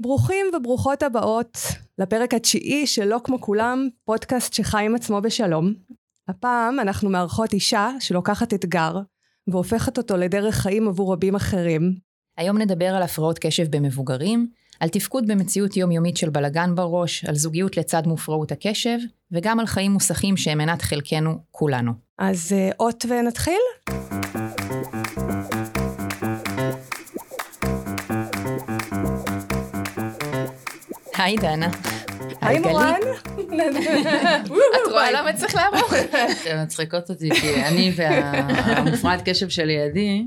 ברוכים וברוכות הבאות לפרק התשיעי של לא כמו כולם, פודקאסט שחי עם עצמו בשלום. הפעם אנחנו מארחות אישה שלוקחת אתגר והופכת אותו לדרך חיים עבור רבים אחרים. היום נדבר על הפרעות קשב במבוגרים, על תפקוד במציאות יומיומית של בלגן בראש, על זוגיות לצד מופרעות הקשב, וגם על חיים מוסכים שהם מנת חלקנו כולנו. אז אה, אות ונתחיל? היי דנה. היי מורן. את רואה למה צריך לעבור? אתן מצחיקות אותי, כי אני והמופרעת קשב שלידי,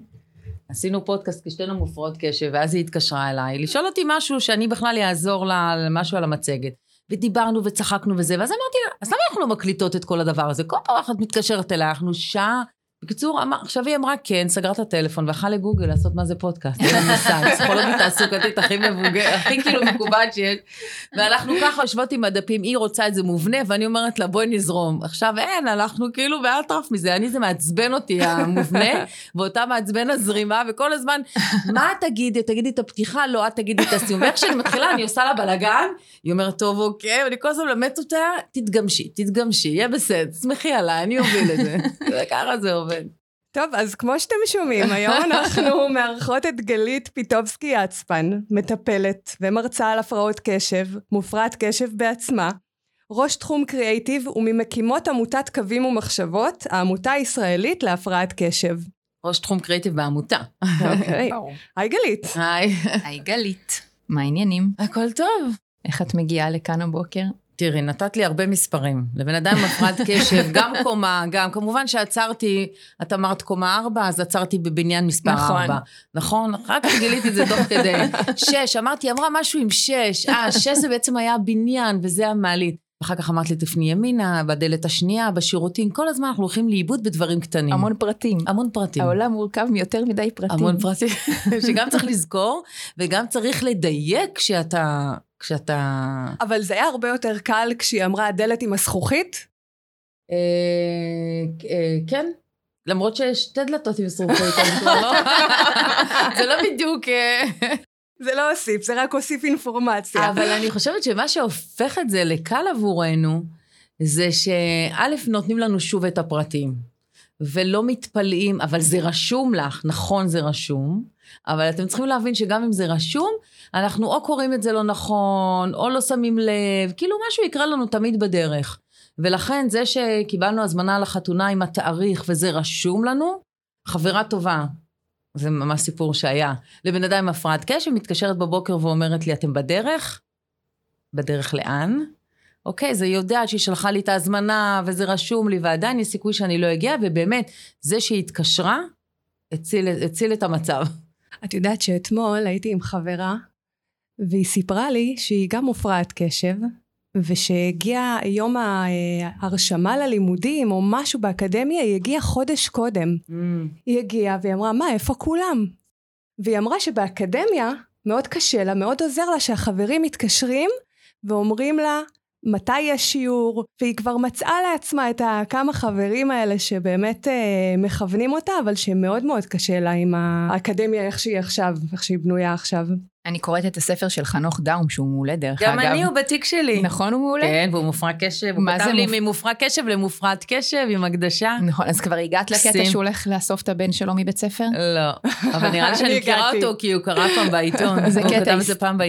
עשינו פודקאסט כי שתינו מופרעות קשב, ואז היא התקשרה אליי, לשאול אותי משהו שאני בכלל אעזור לה, משהו על המצגת. ודיברנו וצחקנו וזה, ואז אמרתי לה, אז למה אנחנו לא מקליטות את כל הדבר הזה? כל פעם אחת מתקשרת אליי, אנחנו שעה בקיצור, אמר, עכשיו היא אמרה כן, סגרה את הטלפון והלכה לגוגל לעשות מה זה פודקאסט, אין לי מושג, פסיכולוגית תעסוקתית הכי מבוגר, הכי כאילו מקובל שיש. ואנחנו ככה יושבות עם הדפים, היא רוצה את זה מובנה, ואני אומרת לה בואי נזרום. עכשיו אין, אנחנו כאילו באטרף מזה, אני זה מעצבן אותי המובנה, ואותה מעצבן הזרימה, וכל הזמן, מה את תגידי? תגידי את הפתיחה? לא, את תגידי את הסיום. ואיך שאני מתחילה, אני עושה לה בלאגן, היא אומרת, טוב, אוקיי, ואני כל הזמן מלמדת אותה, תתגמשי, תתגמשי, יהיה בסדר, תסמכי עליי, אני אוביל את זה. וככה זה עובד. טוב, אז כמו שאתם שומעים, היום אנחנו מארחות את גלית פיטובסקי יצפן, מטפלת ומרצה על הפרעות קשב, מופרעת קשב בעצמה, ראש תחום קריאייטיב וממקימות עמותת קווים ומחשבות, העמותה הישראלית להפרעת קשב. ראש תחום קריאייטיב בעמותה. אוקיי. היי גלית. היי. היי גלית. מה העניינים? הכל טוב. איך את מגיעה לכאן הבוקר? תראי, נתת לי הרבה מספרים. לבן אדם מפרד קשב, גם קומה, גם, כמובן שעצרתי, את אמרת קומה ארבע, אז עצרתי בבניין מספר נכון. ארבע. נכון. נכון? רק גיליתי את זה תוך כדי. שש, אמרתי, אמרה משהו עם שש. אה, שש זה בעצם היה הבניין, וזה המעלית. אחר כך אמרת לי, תפני ימינה, בדלת השנייה, בשירותים, כל הזמן אנחנו הולכים לאיבוד בדברים קטנים. המון פרטים. המון פרטים. העולם מורכב מיותר מדי פרטים. המון פרטים, שגם צריך לזכור, וגם צריך לדייק כשאתה כשאתה... אבל זה היה הרבה יותר קל כשהיא אמרה הדלת עם הזכוכית? אה, אה, כן. למרות שיש שתי דלתות עם זכוכית, לא... זה לא בדיוק... אה, זה לא הוסיף, זה רק הוסיף אינפורמציה. אבל אני חושבת שמה שהופך את זה לקל עבורנו, זה שא', נותנים לנו שוב את הפרטים, ולא מתפלאים, אבל זה רשום לך, נכון זה רשום, אבל אתם צריכים להבין שגם אם זה רשום, אנחנו או קוראים את זה לא נכון, או לא שמים לב, כאילו משהו יקרה לנו תמיד בדרך. ולכן זה שקיבלנו הזמנה לחתונה עם התאריך וזה רשום לנו, חברה טובה, זה ממש סיפור שהיה, לבן אדם עם הפרעת קשב, מתקשרת בבוקר ואומרת לי, אתם בדרך? בדרך לאן? אוקיי, זה יודעת שהיא שלחה לי את ההזמנה וזה רשום לי ועדיין יש סיכוי שאני לא אגיע, ובאמת, זה שהיא התקשרה, הציל, הציל את המצב. את יודעת שאתמול הייתי עם חברה והיא סיפרה לי שהיא גם מופרעת קשב, ושהגיע יום ההרשמה ללימודים או משהו באקדמיה, היא הגיעה חודש קודם. Mm. היא הגיעה והיא אמרה, מה, איפה כולם? והיא אמרה שבאקדמיה מאוד קשה לה, מאוד עוזר לה שהחברים מתקשרים ואומרים לה, מתי יש שיעור, והיא כבר מצאה לעצמה את הכמה חברים האלה שבאמת אה, מכוונים אותה, אבל שמאוד מאוד קשה לה עם האקדמיה איך שהיא עכשיו, איך שהיא בנויה עכשיו. אני קוראת את הספר של חנוך דאום, שהוא מעולה דרך גם אגב. גם אני, הוא בתיק שלי. נכון, הוא מעולה? כן, והוא מופרע קשב. הוא כתב לי מופ... ממופרע קשב למופרעת קשב, עם הקדשה. נכון, אז כבר הגעת לקטע שהוא הולך לאסוף את הבן שלו מבית ספר? לא, אבל נראה לי שאני מכירה אותו, כי הוא קרא פעם בעיתון. זה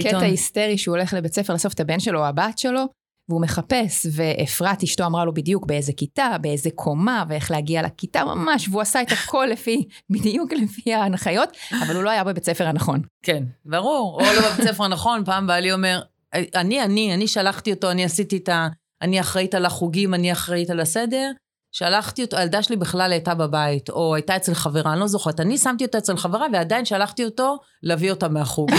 קטע היסטרי שהוא הולך לבית ספר לאסוף את הבן שלו או הבת שלו. והוא מחפש, ואפרת אשתו אמרה לו בדיוק באיזה כיתה, באיזה קומה, ואיך להגיע לכיתה ממש, והוא עשה את הכל לפי, בדיוק לפי ההנחיות, אבל הוא לא היה בבית ספר הנכון. כן, ברור, או לא בבית ספר הנכון, פעם בעלי אומר, אני, אני, אני שלחתי אותו, אני עשיתי את ה... אני אחראית על החוגים, אני אחראית על הסדר, שלחתי אותו, הילדה שלי בכלל הייתה בבית, או הייתה אצל חברה, אני לא זוכרת. אני שמתי אותה אצל חברה, ועדיין שלחתי אותו להביא אותה מהחוג.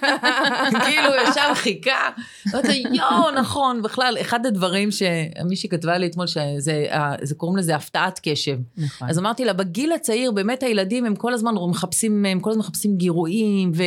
כאילו, ישב, חיכה. אמרתי, יואו, נכון, בכלל, אחד הדברים שמישהי כתבה לי אתמול, שזה, זה קוראים לזה הפתעת קשב. נכון. אז אמרתי לה, בגיל הצעיר, באמת הילדים, הם כל הזמן מחפשים, הם כל הזמן מחפשים גירויים, ו...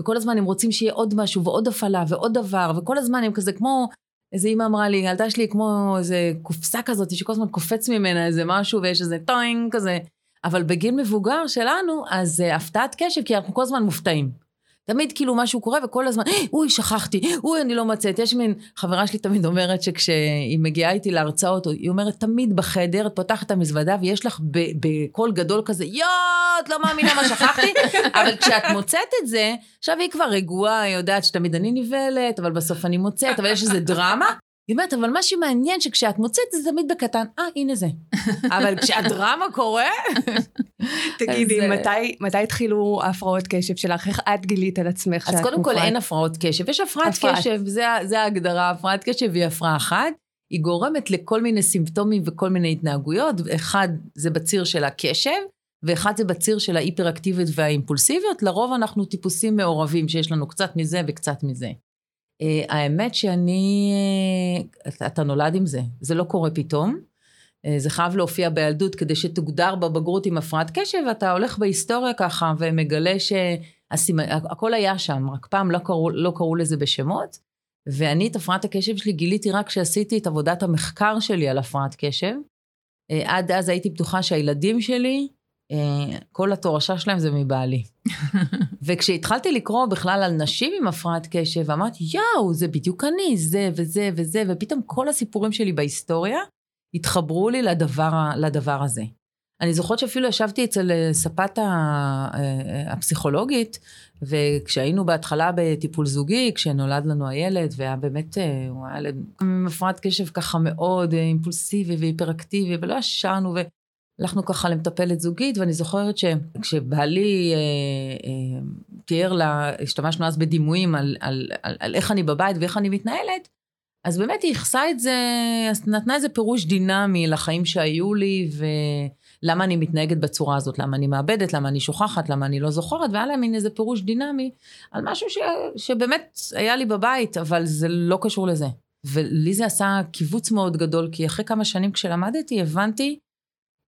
וכל הזמן הם רוצים שיהיה עוד משהו ועוד הפעלה ועוד דבר, וכל הזמן הם כזה כמו איזה אימא אמרה לי, ילדה שלי כמו איזה קופסה כזאת שכל הזמן קופץ ממנה איזה משהו ויש איזה טוינג כזה. אבל בגיל מבוגר שלנו, אז uh, הפתעת קשב, כי אנחנו כל הזמן מופתעים. תמיד כאילו משהו קורה וכל הזמן, אוי, שכחתי, אוי, אני לא מוצאת. יש מין, חברה שלי תמיד אומרת שכשהיא מגיעה איתי להרצאות, היא אומרת, תמיד בחדר, את פותחת את המזוודה ויש לך בקול גדול כזה, יואו, את לא מאמינה מה שכחתי, אבל כשאת מוצאת את זה, עכשיו היא כבר רגועה, היא יודעת שתמיד אני נבהלת, אבל בסוף אני מוצאת, אבל יש איזה דרמה. היא אומרת, אבל מה שמעניין שכשאת מוצאת זה תמיד בקטן, אה, הנה זה. אבל כשהדרמה קורה... תגידי, אז... מתי, מתי התחילו ההפרעות קשב שלך? איך את גילית על עצמך שאת מופרעת? אז קודם כל אין הפרעות קשב. יש הפרעת קשב, זה, זה ההגדרה, הפרעת קשב היא הפרעה אחת. היא גורמת לכל מיני סימפטומים וכל מיני התנהגויות. אחד זה בציר של הקשב, ואחד זה בציר של ההיפראקטיביות והאימפולסיביות. לרוב אנחנו טיפוסים מעורבים, שיש לנו קצת מזה וקצת מזה. Uh, האמת שאני, uh, אתה נולד עם זה, זה לא קורה פתאום. Uh, זה חייב להופיע בילדות כדי שתוגדר בבגרות עם הפרעת קשב, ואתה הולך בהיסטוריה ככה ומגלה שהכל היה שם, רק פעם לא קראו, לא קראו לזה בשמות. ואני את הפרעת הקשב שלי גיליתי רק כשעשיתי את עבודת המחקר שלי על הפרעת קשב. עד אז הייתי בטוחה שהילדים שלי, אה, כל התורשה שלהם זה מבעלי. וכשהתחלתי לקרוא בכלל על נשים עם הפרעת קשב, אמרתי, יואו, זה בדיוק אני, זה וזה וזה, ופתאום כל הסיפורים שלי בהיסטוריה התחברו לי לדבר, לדבר הזה. אני זוכרת שאפילו ישבתי אצל אה, ספת אה, הפסיכולוגית, וכשהיינו בהתחלה בטיפול זוגי, כשנולד לנו הילד, והיה באמת, הוא היה עם הפרעת קשב ככה מאוד אימפולסיבי והיפראקטיבי, ולא ישנו, הלכנו ככה למטפלת זוגית, ואני זוכרת שכשבעלי אה, אה, תיאר לה, השתמשנו אז בדימויים על, על, על, על איך אני בבית ואיך אני מתנהלת, אז באמת היא ייחסה את זה, נתנה איזה פירוש דינמי לחיים שהיו לי, ולמה אני מתנהגת בצורה הזאת, למה אני מאבדת, למה אני שוכחת, למה אני לא זוכרת, והיה לה מין איזה פירוש דינמי על משהו ש, שבאמת היה לי בבית, אבל זה לא קשור לזה. ולי זה עשה קיבוץ מאוד גדול, כי אחרי כמה שנים כשלמדתי, הבנתי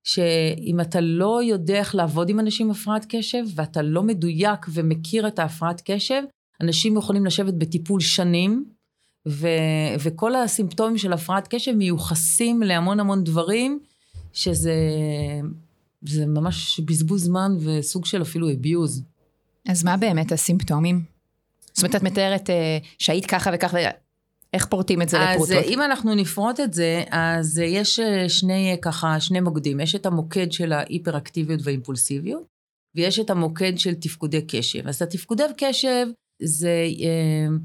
שאם אתה לא יודע איך לעבוד עם אנשים עם הפרעת קשב, ואתה לא מדויק ומכיר את ההפרעת קשב, אנשים יכולים לשבת בטיפול שנים, ו- וכל הסימפטומים של הפרעת קשב מיוחסים להמון המון דברים, שזה זה ממש בזבוז זמן וסוג של אפילו abuse. אז מה באמת הסימפטומים? זאת אומרת, את מתארת אה, שהיית ככה וככה, איך פורטים את זה אז לפרוטות? אז אם אנחנו נפרוט את זה, אז יש אה, שני, ככה, שני מוקדים. יש את המוקד של ההיפראקטיביות והאימפולסיביות, ויש את המוקד של תפקודי קשב. אז התפקודי קשב זה אה,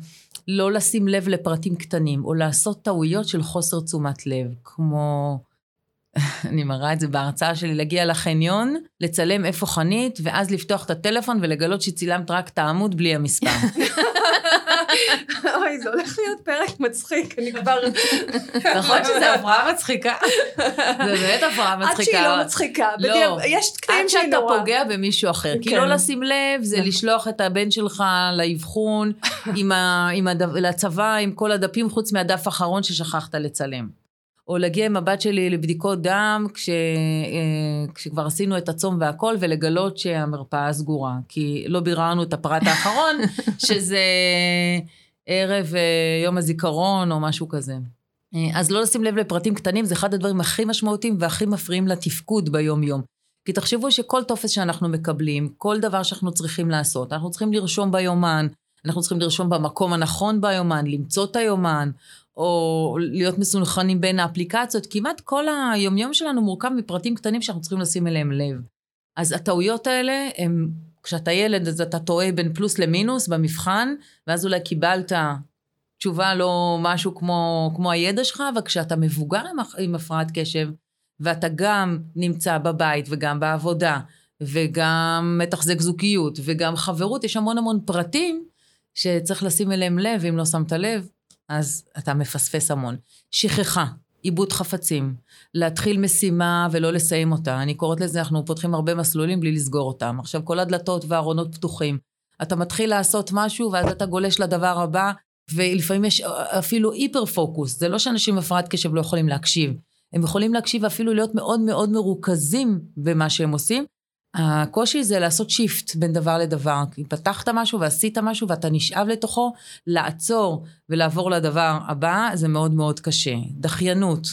לא לשים לב לפרטים קטנים, או לעשות טעויות של חוסר תשומת לב, כמו... אני מראה את זה בהרצאה שלי, להגיע לחניון, לצלם איפה חנית, ואז לפתוח את הטלפון ולגלות שצילמת רק את העמוד בלי המספר. אוי, זה הולך להיות פרק מצחיק, אני כבר... נכון שזה הפרעה מצחיקה? זה באמת הפרעה מצחיקה. עד שהיא לא מצחיקה, לא. יש קטעים שהיא נורא. עד שאתה פוגע במישהו אחר. כי לא כן. לשים לב, זה נכון. לשלוח את הבן שלך לאבחון, לצבא, עם כל הדפים, חוץ מהדף האחרון ששכחת לצלם. או להגיע עם הבת שלי לבדיקות דם, כש, אה, כשכבר עשינו את הצום והכל, ולגלות שהמרפאה סגורה. כי לא ביררנו את הפרט האחרון, שזה ערב אה, יום הזיכרון או משהו כזה. אה, אז לא לשים לב לפרטים קטנים, זה אחד הדברים הכי משמעותיים והכי מפריעים לתפקוד ביום-יום. כי תחשבו שכל טופס שאנחנו מקבלים, כל דבר שאנחנו צריכים לעשות, אנחנו צריכים לרשום ביומן, אנחנו צריכים לרשום במקום הנכון ביומן, למצוא את היומן, או להיות מסונכרנים בין האפליקציות, כמעט כל היומיום שלנו מורכב מפרטים קטנים שאנחנו צריכים לשים אליהם לב. אז הטעויות האלה, הם, כשאתה ילד אז אתה טועה בין פלוס למינוס במבחן, ואז אולי קיבלת תשובה לא משהו כמו, כמו הידע שלך, אבל כשאתה מבוגר עם, עם הפרעת קשב, ואתה גם נמצא בבית וגם בעבודה, וגם מתחזק זוגיות, וגם חברות, יש המון המון פרטים שצריך לשים אליהם לב, אם לא שמת לב, אז אתה מפספס המון. שכחה, עיבוד חפצים, להתחיל משימה ולא לסיים אותה. אני קוראת לזה, אנחנו פותחים הרבה מסלולים בלי לסגור אותם. עכשיו, כל הדלתות והארונות פתוחים. אתה מתחיל לעשות משהו, ואז אתה גולש לדבר הבא, ולפעמים יש אפילו היפר פוקוס. זה לא שאנשים עם הפרעת קשב לא יכולים להקשיב. הם יכולים להקשיב ואפילו להיות מאוד מאוד מרוכזים במה שהם עושים, הקושי זה לעשות שיפט בין דבר לדבר. כי פתחת משהו ועשית משהו ואתה נשאב לתוכו, לעצור ולעבור לדבר הבא, זה מאוד מאוד קשה. דחיינות.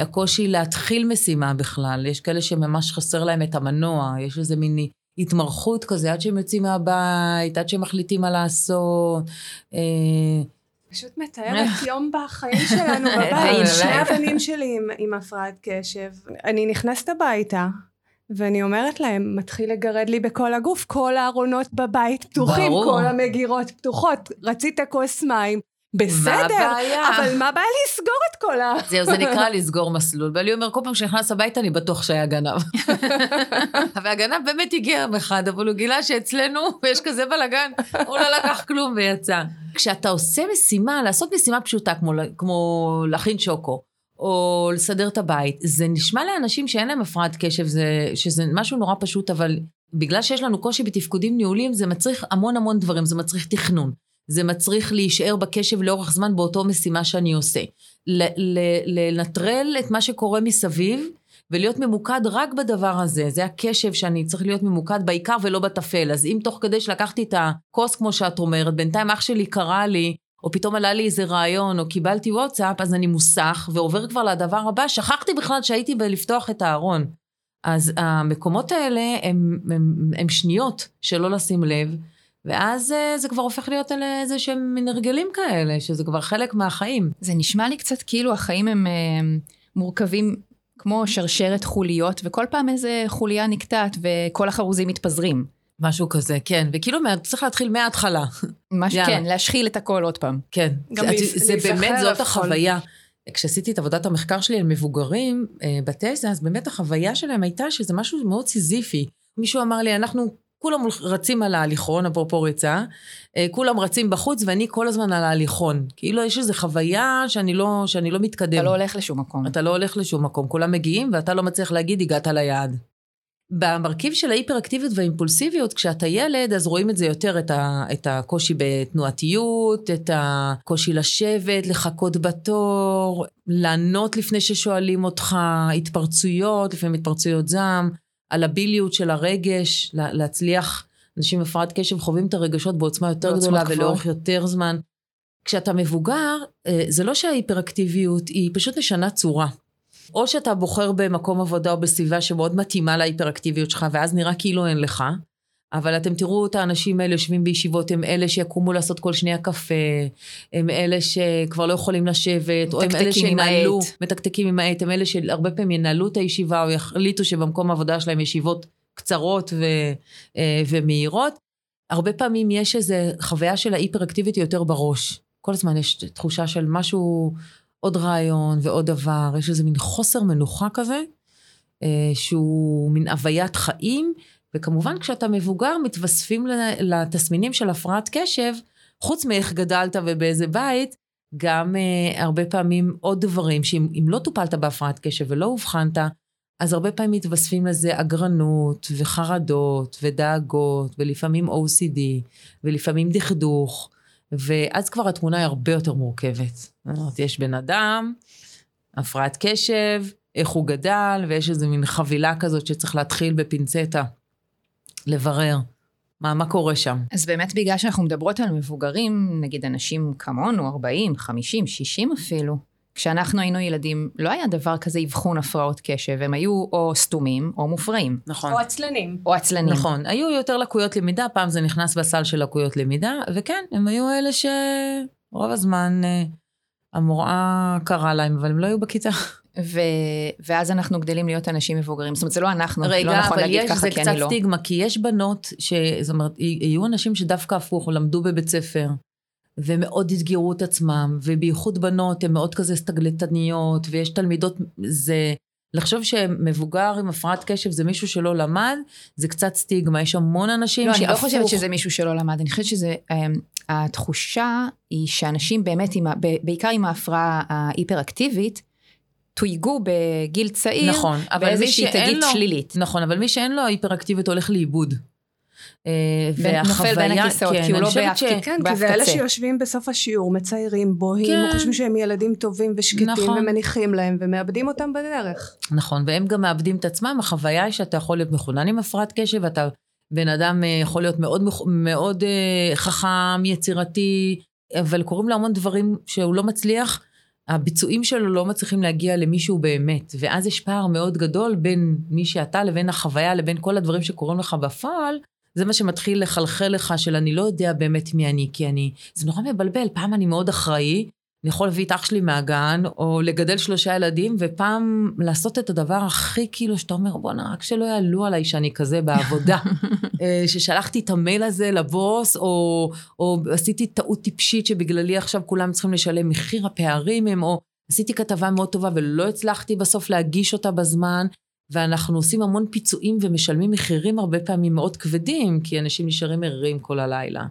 הקושי להתחיל משימה בכלל, יש כאלה שממש חסר להם את המנוע, יש איזה מין התמרכות כזה, עד שהם יוצאים מהבית, עד שהם מחליטים מה לעשות. אה, פשוט מתארת יום בחיים שלנו בבית. שני הבנים שלי עם, עם הפרעת קשב. אני נכנסת הביתה, ואני אומרת להם, מתחיל לגרד לי בכל הגוף, כל הארונות בבית פתוחים, ברור. כל המגירות פתוחות, רצית כוס מים, בסדר, אבל מה הבעיה לסגור את כל ה... זהו, זה נקרא לסגור מסלול. ואלי אומר, כל פעם שנכנס הביתה אני בטוח שהיה גנב. והגנב באמת הגיע יום אחד, אבל הוא גילה שאצלנו יש כזה בלאגן, הוא לא לקח כלום ויצא. כשאתה עושה משימה, לעשות משימה פשוטה, כמו, כמו להכין שוקו, או לסדר את הבית, זה נשמע לאנשים שאין להם הפרעת קשב, זה, שזה משהו נורא פשוט, אבל בגלל שיש לנו קושי בתפקודים ניהוליים, זה מצריך המון המון דברים, זה מצריך תכנון. זה מצריך להישאר בקשב לאורך זמן באותו משימה שאני עושה. לנטרל את מה שקורה מסביב ולהיות ממוקד רק בדבר הזה. זה הקשב שאני צריך להיות ממוקד בעיקר ולא בטפל. אז אם תוך כדי שלקחתי את הכוס, כמו שאת אומרת, בינתיים אח שלי קרא לי, או פתאום עלה לי איזה רעיון, או קיבלתי וואטסאפ, אז אני מוסך ועובר כבר לדבר הבא. שכחתי בכלל שהייתי בלפתוח את הארון. אז המקומות האלה הם, הם, הם שניות שלא לשים לב. ואז אה, זה כבר הופך להיות על איזה שהם מין הרגלים כאלה, שזה כבר חלק מהחיים. זה נשמע לי קצת כאילו החיים הם אה, מורכבים כמו שרשרת חוליות, וכל פעם איזה חוליה נקטעת וכל החרוזים מתפזרים. משהו כזה, כן, וכאילו צריך להתחיל מההתחלה. מש, כן, להשחיל את הכל עוד פעם. כן, גם זה, זה באמת, זאת החוויה. כשעשיתי את עבודת המחקר שלי על מבוגרים אה, בתזה, אז באמת החוויה שלהם הייתה שזה משהו מאוד סיזיפי. מישהו אמר לי, אנחנו כולם רצים על ההליכון, אפרופו ריצה, אה, כולם רצים בחוץ ואני כל הזמן על ההליכון. כאילו יש איזו חוויה שאני לא, שאני לא מתקדם. אתה לא הולך לשום מקום. אתה לא הולך לשום מקום, כולם מגיעים ואתה לא מצליח להגיד הגעת ליעד. במרכיב של ההיפראקטיביות והאימפולסיביות, כשאתה ילד, אז רואים את זה יותר, את, ה, את הקושי בתנועתיות, את הקושי לשבת, לחכות בתור, לענות לפני ששואלים אותך, התפרצויות, לפעמים התפרצויות זעם. הלביליות של הרגש, להצליח, אנשים עם הפרעת קשב חווים את הרגשות בעוצמה יותר גדולה ולאורך יותר זמן. כשאתה מבוגר, אה, זה לא שההיפראקטיביות היא פשוט משנה צורה. או שאתה בוחר במקום עבודה או בסביבה שמאוד מתאימה להיפראקטיביות שלך, ואז נראה כאילו אין לך, אבל אתם תראו את האנשים האלה יושבים בישיבות, הם אלה שיקומו לעשות כל שנייה קפה, הם אלה שכבר לא יכולים לשבת, או הם אלה שינהלו, מתקתקים עם העט, הם אלה שהרבה פעמים ינהלו את הישיבה, או יחליטו שבמקום העבודה שלהם ישיבות קצרות ו, אה, ומהירות. הרבה פעמים יש איזו חוויה של ההיפראקטיביות יותר בראש. כל הזמן יש תחושה של משהו, עוד רעיון ועוד דבר, יש איזה מין חוסר מנוחה כזה, אה, שהוא מין הוויית חיים. וכמובן כשאתה מבוגר מתווספים לתסמינים של הפרעת קשב, חוץ מאיך גדלת ובאיזה בית, גם uh, הרבה פעמים עוד דברים שאם לא טופלת בהפרעת קשב ולא אובחנת, אז הרבה פעמים מתווספים לזה אגרנות וחרדות ודאגות ולפעמים OCD ולפעמים דכדוך, ואז כבר התמונה היא הרבה יותר מורכבת. זאת יש בן אדם, הפרעת קשב, איך הוא גדל, ויש איזו מין חבילה כזאת שצריך להתחיל בפינצטה. לברר. מה, מה קורה שם? אז באמת בגלל שאנחנו מדברות על מבוגרים, נגיד אנשים כמונו, 40, 50, 60 אפילו, כשאנחנו היינו ילדים, לא היה דבר כזה אבחון הפרעות קשב, הם היו או סתומים או מופרעים. נכון. או עצלנים. או עצלנים. נכון, היו יותר לקויות למידה, פעם זה נכנס בסל של לקויות למידה, וכן, הם היו אלה שרוב הזמן אה, המורה קרה להם, אבל הם לא היו בכיתה. ו... ואז אנחנו גדלים להיות אנשים מבוגרים. זאת אומרת, זה לא אנחנו, רגע, לא נכון להגיד ככה, כי אני לא. רגע, אבל יש, זה קצת סטיגמה, כי יש בנות, ש... זאת אומרת, יהיו אנשים שדווקא הפוך, למדו בבית ספר, ומאוד אתגרו את עצמם, ובייחוד בנות, הן מאוד כזה סטגלטניות, ויש תלמידות, זה... לחשוב שמבוגר עם הפרעת קשב זה מישהו שלא למד, זה קצת סטיגמה, יש המון אנשים לא, שהפוך. לא, אני לא חושבת שזה מישהו שלא למד, אני חושבת שזה, אמ, התחושה היא שאנשים באמת, עם, בעיקר עם ההפרעה ההיפראקטיבית, תויגו בגיל צעיר, נכון, באיזושהי תגית שלילית. נכון, אבל מי שאין לו היפראקטיביות הולך לאיבוד. אה, והחוויה, נופל בין הכיסאות, כן, כי הוא לא באף ש... כן, כי זה אלה שיושבים בסוף השיעור, מציירים, בוהים, כן. חושבים שהם ילדים טובים ושקטים, נכון. ומניחים להם, ומאבדים אותם בדרך. נכון, והם גם מאבדים את עצמם, החוויה היא שאתה יכול להיות מחונן עם הפרעת קשב, אתה בן אדם אה, יכול להיות מאוד, מאוד אה, חכם, יצירתי, אבל קורים לו המון דברים שהוא לא מצליח, הביצועים שלו לא מצליחים להגיע למי שהוא באמת, ואז יש פער מאוד גדול בין מי שאתה לבין החוויה, לבין כל הדברים שקורים לך בפועל, זה מה שמתחיל לחלחל לך של אני לא יודע באמת מי אני, כי אני, זה נורא מבלבל, פעם אני מאוד אחראי, אני יכול להביא את אח שלי מהגן, או לגדל שלושה ילדים, ופעם לעשות את הדבר הכי כאילו שאתה אומר, בואנה, רק שלא יעלו עליי שאני כזה בעבודה. אה, ששלחתי את המייל הזה לבוס, או, או עשיתי טעות טיפשית שבגללי עכשיו כולם צריכים לשלם מחיר הפערים הם, או עשיתי כתבה מאוד טובה ולא הצלחתי בסוף להגיש אותה בזמן. ואנחנו עושים המון פיצויים ומשלמים מחירים הרבה פעמים מאוד כבדים, כי אנשים נשארים ערים כל הלילה.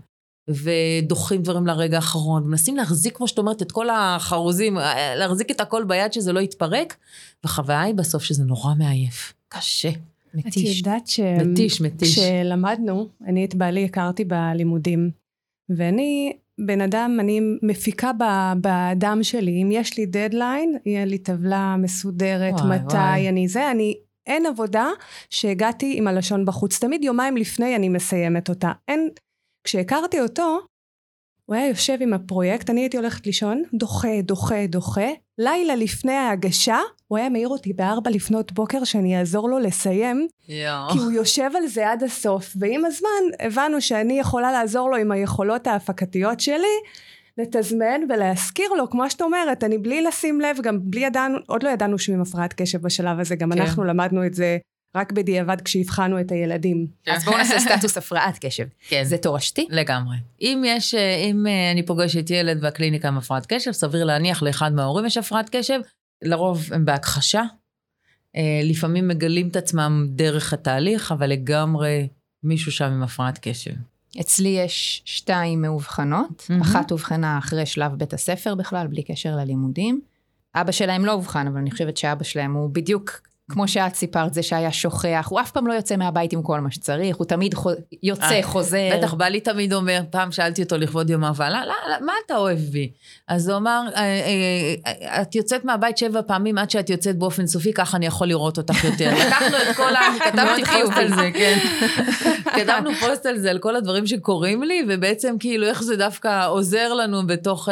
ודוחים דברים לרגע האחרון, מנסים להחזיק, כמו שאת אומרת, את כל החרוזים, להחזיק את הכל ביד שזה לא יתפרק, והחוויה היא בסוף שזה נורא מעייף. קשה. מתיש. את יודעת ש... מתיש, מתיש. כשלמדנו, אני את בעלי הכרתי בלימודים, ואני בן אדם, אני מפיקה בדם שלי, אם יש לי דדליין, יהיה לי טבלה מסודרת, וואי, מתי וואי. אני זה, אני, אין עבודה שהגעתי עם הלשון בחוץ. תמיד יומיים לפני אני מסיימת אותה. אין, כשהכרתי אותו, הוא היה יושב עם הפרויקט, אני הייתי הולכת לישון, דוחה, דוחה, דוחה. לילה לפני ההגשה, הוא היה מעיר אותי בארבע לפנות בוקר שאני אעזור לו לסיים. יו. כי הוא יושב על זה עד הסוף, ועם הזמן הבנו שאני יכולה לעזור לו עם היכולות ההפקתיות שלי, לתזמן ולהזכיר לו, כמו שאת אומרת, אני בלי לשים לב, גם בלי ידענו, עוד לא ידענו שהוא עם הפרעת קשב בשלב הזה, גם כן. אנחנו למדנו את זה רק בדיעבד כשהבחנו את הילדים. אז בואו נעשה סטטוס הפרעת קשב. כן. זה תורשתי? לגמרי. אם יש, אה, אם אה, אני פוגשת ילד בקליניקה עם הפרעת קשב, סביר להניח לאחד מההורים יש הפרעת קשב, לרוב הם בהכחשה. אה, לפעמים מגלים את עצמם דרך התהליך, אבל לגמרי מישהו שם עם הפרעת קשב. אצלי יש שתיים מאובחנות, mm-hmm. אחת אובחנה אחרי שלב בית הספר בכלל, בלי קשר ללימודים. אבא שלהם לא אובחן, אבל אני חושבת שאבא שלהם הוא בדיוק כמו שאת סיפרת, זה שהיה שוכח, הוא אף פעם לא יוצא מהבית עם כל מה שצריך, הוא תמיד חו... יוצא, אה, חוזר. בטח, בעלי תמיד אומר, פעם שאלתי אותו לכבוד יום אהבה, לא, לא, לא, מה אתה אוהב בי? אז הוא אמר, אה, אה, את יוצאת מהבית שבע פעמים עד שאת יוצאת באופן סופי, ככה אני יכול לראות אותך יותר. לקחנו את כל ה... כתבתי פוסט על זה, כן. כתבנו פוסט על זה, על כל הדברים שקורים לי, ובעצם כאילו איך זה דווקא עוזר לנו בתוך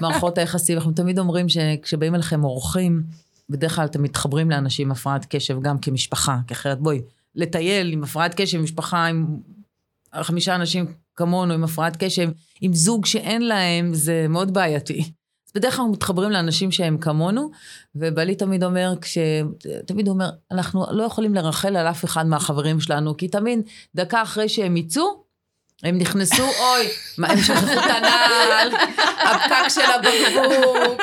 מערכות היחסים. אנחנו תמיד אומרים שכשבאים אליכם אורחים, בדרך כלל אתם מתחברים לאנשים עם הפרעת קשב גם כמשפחה, כי אחרת בואי, לטייל עם הפרעת קשב, משפחה עם חמישה אנשים כמונו עם הפרעת קשב, עם זוג שאין להם, זה מאוד בעייתי. אז בדרך כלל מתחברים לאנשים שהם כמונו, ובעלי תמיד אומר, כש... תמיד אומר, אנחנו לא יכולים לרחל על אף אחד מהחברים שלנו, כי תמיד דקה אחרי שהם יצאו, הם נכנסו, אוי, מה, הם שכחו את הנעל, הפקק של הבקבוק.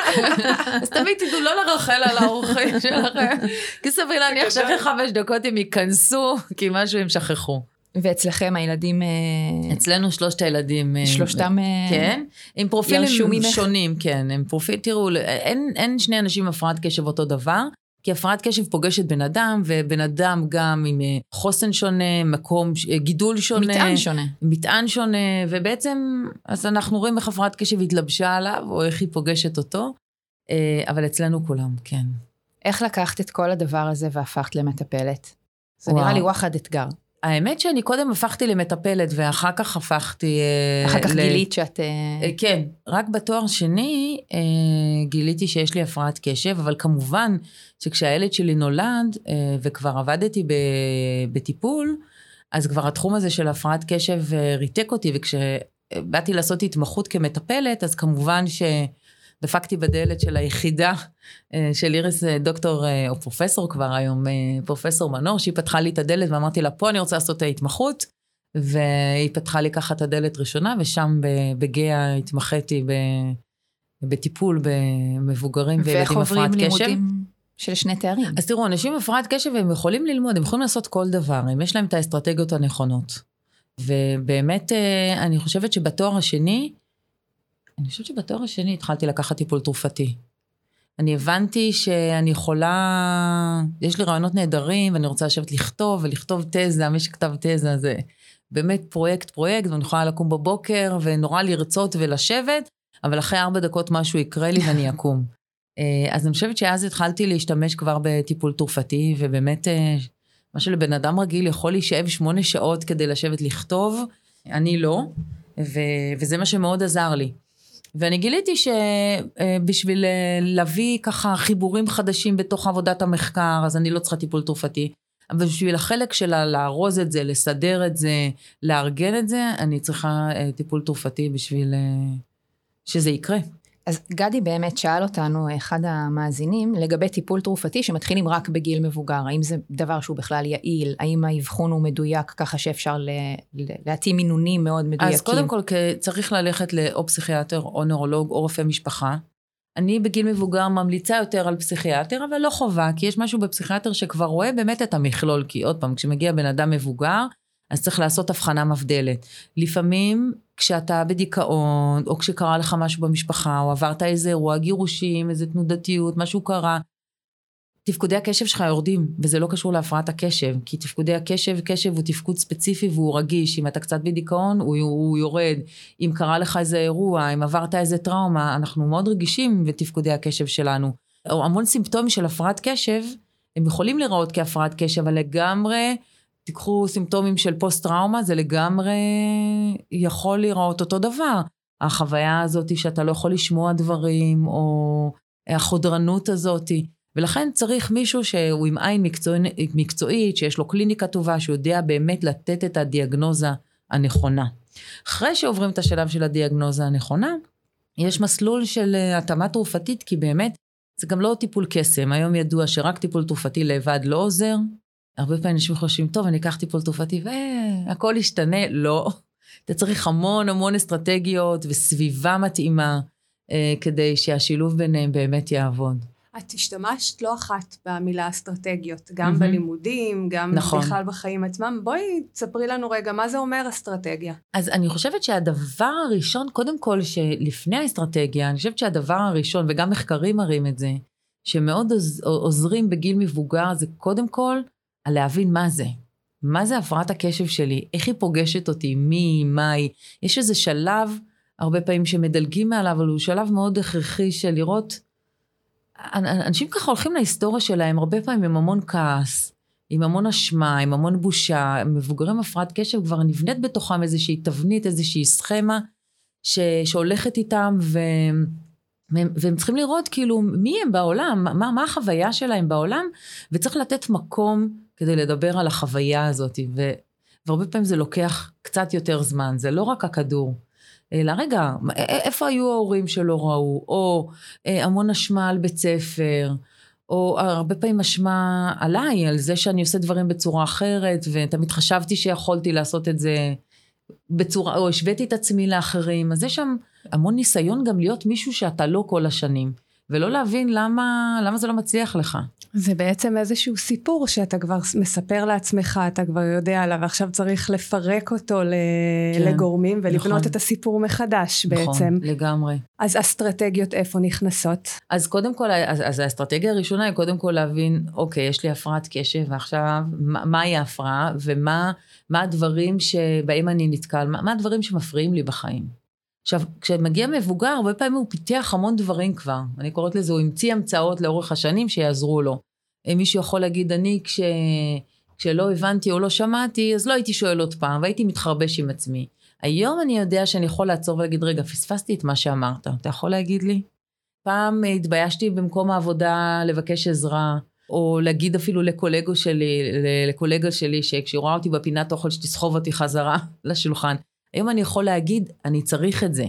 אז תמיד תדעו לא לרחל על האורחים שלכם. כי סביר להניח שאחרי חמש דקות הם ייכנסו, כי משהו הם שכחו. ואצלכם הילדים... אה, אצלנו שלושת הילדים... אה, שלושתם... אה, כן, עם פרופילים שונים, כן. הם פרופיל, תראו, אין, אין שני אנשים עם הפרעת קשב אותו דבר. כי הפרעת קשב פוגשת בן אדם, ובן אדם גם עם אה, חוסן שונה, מקום, אה, גידול שונה. מטען שונה. מטען שונה, ובעצם, אז אנחנו רואים איך הפרעת קשב התלבשה עליו, או איך היא פוגשת אותו, אה, אבל אצלנו כולם, כן. איך לקחת את כל הדבר הזה והפכת למטפלת? זה וואו. נראה לי וואחד אתגר. האמת שאני קודם הפכתי למטפלת, ואחר כך הפכתי... אחר כך ל... גילית שאת... כן, רק בתואר שני גיליתי שיש לי הפרעת קשב, אבל כמובן שכשהילד שלי נולד אה, וכבר עבדתי בטיפול, אז כבר התחום הזה של הפרעת קשב אה, ריתק אותי, וכשבאתי לעשות התמחות כמטפלת, אז כמובן שדפקתי בדלת של היחידה אה, של איריס דוקטור, או פרופסור כבר היום, פרופסור מנור, שהיא פתחה לי את הדלת ואמרתי לה, פה אני רוצה לעשות את ההתמחות. והיא פתחה לי ככה את הדלת ראשונה, ושם בגאה התמחיתי בטיפול במבוגרים וילדים הפרעת קשב. ואיך עוברים לימודים של שני תארים. אז תראו, אנשים עם הפרעת קשב הם יכולים ללמוד, הם יכולים לעשות כל דבר, אם יש להם את האסטרטגיות הנכונות. ובאמת, אה, אני חושבת שבתואר השני, אני חושבת שבתואר השני התחלתי לקחת טיפול תרופתי. אני הבנתי שאני יכולה, יש לי רעיונות נהדרים, ואני רוצה לשבת לכתוב, ולכתוב תזה, מי שכתב תזה זה באמת פרויקט פרויקט, ואני יכולה לקום בבוקר, ונורא לרצות ולשבת, אבל אחרי ארבע דקות משהו יקרה לי ואני אקום. אה, אז אני חושבת שאז התחלתי להשתמש כבר בטיפול תרופתי, ובאמת, אה, מה שלבן אדם רגיל יכול להישאב שמונה שעות כדי לשבת לכתוב, אני לא, ו- וזה מה שמאוד עזר לי. ואני גיליתי שבשביל אה, להביא ככה חיבורים חדשים בתוך עבודת המחקר, אז אני לא צריכה טיפול תרופתי. אבל בשביל החלק שלה לארוז את זה, לסדר את זה, לארגן את זה, אני צריכה אה, טיפול תרופתי בשביל אה, שזה יקרה. אז גדי באמת שאל אותנו, אחד המאזינים, לגבי טיפול תרופתי שמתחילים רק בגיל מבוגר, האם זה דבר שהוא בכלל יעיל, האם האבחון הוא מדויק ככה שאפשר להתאים מינונים מאוד מדויקים? אז קודם כל צריך ללכת לאו פסיכיאטר או נורולוג או רופא משפחה. אני בגיל מבוגר ממליצה יותר על פסיכיאטר, אבל לא חובה, כי יש משהו בפסיכיאטר שכבר רואה באמת את המכלול, כי עוד פעם, כשמגיע בן אדם מבוגר, אז צריך לעשות הבחנה מבדלת. לפעמים כשאתה בדיכאון, או כשקרה לך משהו במשפחה, או עברת איזה אירוע גירושים, איזה תנודתיות, משהו קרה, תפקודי הקשב שלך יורדים, וזה לא קשור להפרעת הקשב, כי תפקודי הקשב, קשב הוא תפקוד ספציפי והוא רגיש, אם אתה קצת בדיכאון, הוא, הוא יורד, אם קרה לך איזה אירוע, אם עברת איזה טראומה, אנחנו מאוד רגישים בתפקודי הקשב שלנו. המון סימפטומים של הפרעת קשב, הם יכולים להיראות כהפרעת קשב, אבל לגמרי תיקחו סימפטומים של פוסט-טראומה, זה לגמרי יכול להיראות אותו דבר. החוויה הזאת שאתה לא יכול לשמוע דברים, או החודרנות הזאת. ולכן צריך מישהו שהוא עם עין מקצוע, מקצועית, שיש לו קליניקה טובה, שיודע באמת לתת את הדיאגנוזה הנכונה. אחרי שעוברים את השלב של הדיאגנוזה הנכונה, יש מסלול של אה, התאמה תרופתית, כי באמת זה גם לא טיפול קסם. היום ידוע שרק טיפול תרופתי לבד לא עוזר, הרבה פעמים אנשים חושבים, טוב, אני אקח טיפול תרופתי והכל ישתנה. לא. אתה צריך המון המון אסטרטגיות וסביבה מתאימה אה, כדי שהשילוב ביניהם באמת יעבוד. את השתמשת לא אחת במילה אסטרטגיות, גם mm-hmm. בלימודים, גם נכון. בכלל בחיים עצמם. בואי תספרי לנו רגע, מה זה אומר אסטרטגיה? אז אני חושבת שהדבר הראשון, קודם כל, שלפני האסטרטגיה, אני חושבת שהדבר הראשון, וגם מחקרים מראים את זה, שמאוד עוזרים בגיל מבוגר, זה קודם כל על להבין מה זה. מה זה הפרעת הקשב שלי? איך היא פוגשת אותי? מי, מה היא? יש איזה שלב, הרבה פעמים שמדלגים מעליו, אבל הוא שלב מאוד הכרחי של לראות... אנשים ככה הולכים להיסטוריה שלהם, הרבה פעמים עם המון כעס, עם המון אשמה, עם המון בושה. מבוגרים הפרעת קשב כבר נבנית בתוכם איזושהי תבנית, איזושהי סכמה ש, שהולכת איתם, ו... והם, והם צריכים לראות כאילו מי הם בעולם, מה, מה החוויה שלהם בעולם, וצריך לתת מקום כדי לדבר על החוויה הזאת, ו, והרבה פעמים זה לוקח קצת יותר זמן, זה לא רק הכדור. אלא רגע, איפה היו ההורים שלא ראו, או אה, המון אשמה על בית ספר, או הרבה פעמים אשמה עליי, על זה שאני עושה דברים בצורה אחרת, ותמיד חשבתי שיכולתי לעשות את זה בצורה, או השוויתי את עצמי לאחרים, אז יש שם המון ניסיון גם להיות מישהו שאתה לא כל השנים, ולא להבין למה, למה זה לא מצליח לך. זה בעצם איזשהו סיפור שאתה כבר מספר לעצמך, אתה כבר יודע עליו, ועכשיו צריך לפרק אותו כן, לגורמים ולבנות נכון. את הסיפור מחדש נכון, בעצם. נכון, לגמרי. אז אסטרטגיות איפה נכנסות? אז קודם כל, אז, אז האסטרטגיה הראשונה היא קודם כל להבין, אוקיי, יש לי הפרעת קשב, ועכשיו, מה, מהי ההפרעה, ומה הדברים שבהם אני נתקל, מה, מה הדברים שמפריעים לי בחיים. עכשיו, כשמגיע מבוגר, הרבה פעמים הוא פיתח המון דברים כבר. אני קוראת לזה, הוא המציא המצאות לאורך השנים שיעזרו לו. מישהו יכול להגיד, אני כש... כשלא הבנתי או לא שמעתי, אז לא הייתי שואל עוד פעם, והייתי מתחרבש עם עצמי. היום אני יודע שאני יכול לעצור ולהגיד, רגע, פספסתי את מה שאמרת, אתה יכול להגיד לי? פעם התביישתי במקום העבודה לבקש עזרה, או להגיד אפילו לקולגו שלי, לקולגה שלי, שכשהיא רואה אותי בפינת אוכל, שתסחוב אותי חזרה לשולחן. היום אני יכול להגיד, אני צריך את זה.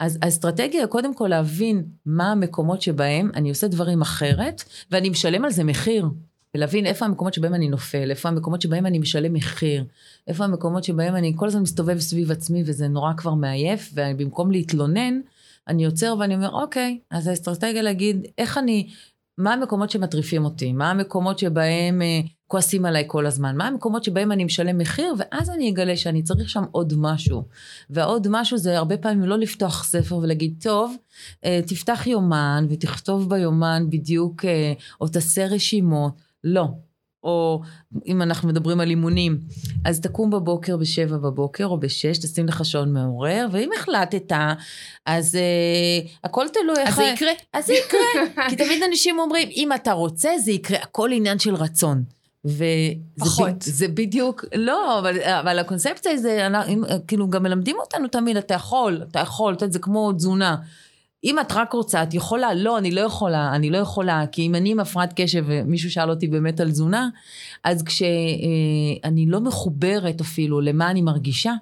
אז האסטרטגיה היא קודם כל להבין מה המקומות שבהם אני עושה דברים אחרת, ואני משלם על זה מחיר. ולהבין איפה המקומות שבהם אני נופל, איפה המקומות שבהם אני משלם מחיר, איפה המקומות שבהם אני כל הזמן מסתובב סביב עצמי וזה נורא כבר מעייף, ובמקום להתלונן, אני עוצר ואני אומר, אוקיי, אז האסטרטגיה להגיד, איך אני, מה המקומות שמטריפים אותי, מה המקומות שבהם אה, כועסים עליי כל הזמן, מה המקומות שבהם אני משלם מחיר, ואז אני אגלה שאני צריך שם עוד משהו. והעוד משהו זה הרבה פעמים לא לפתוח ספר ולהגיד, טוב, אה, תפתח יומן ותכתוב ביומן בדיוק, אה, או תעשה רשימות. לא. או אם אנחנו מדברים על אימונים, אז תקום בבוקר בשבע בבוקר או בשש, תשים לך שעון מעורר, ואם החלטת, אז uh, הכל תלוי איך... אז זה יקרה. אז זה יקרה. כי תמיד אנשים אומרים, אם אתה רוצה, זה יקרה, הכל עניין של רצון. פחות. וזה זה בדיוק, לא, אבל, אבל הקונספציה זה, כאילו גם מלמדים אותנו תמיד, אתה יכול, אתה יכול, אתה יודע, זה כמו תזונה. אם את רק רוצה, את יכולה, לא, אני לא יכולה, אני לא יכולה, כי אם אני עם הפרעת קשב, ומישהו שאל אותי באמת על תזונה, אז כשאני אה, לא מחוברת אפילו למה אני מרגישה,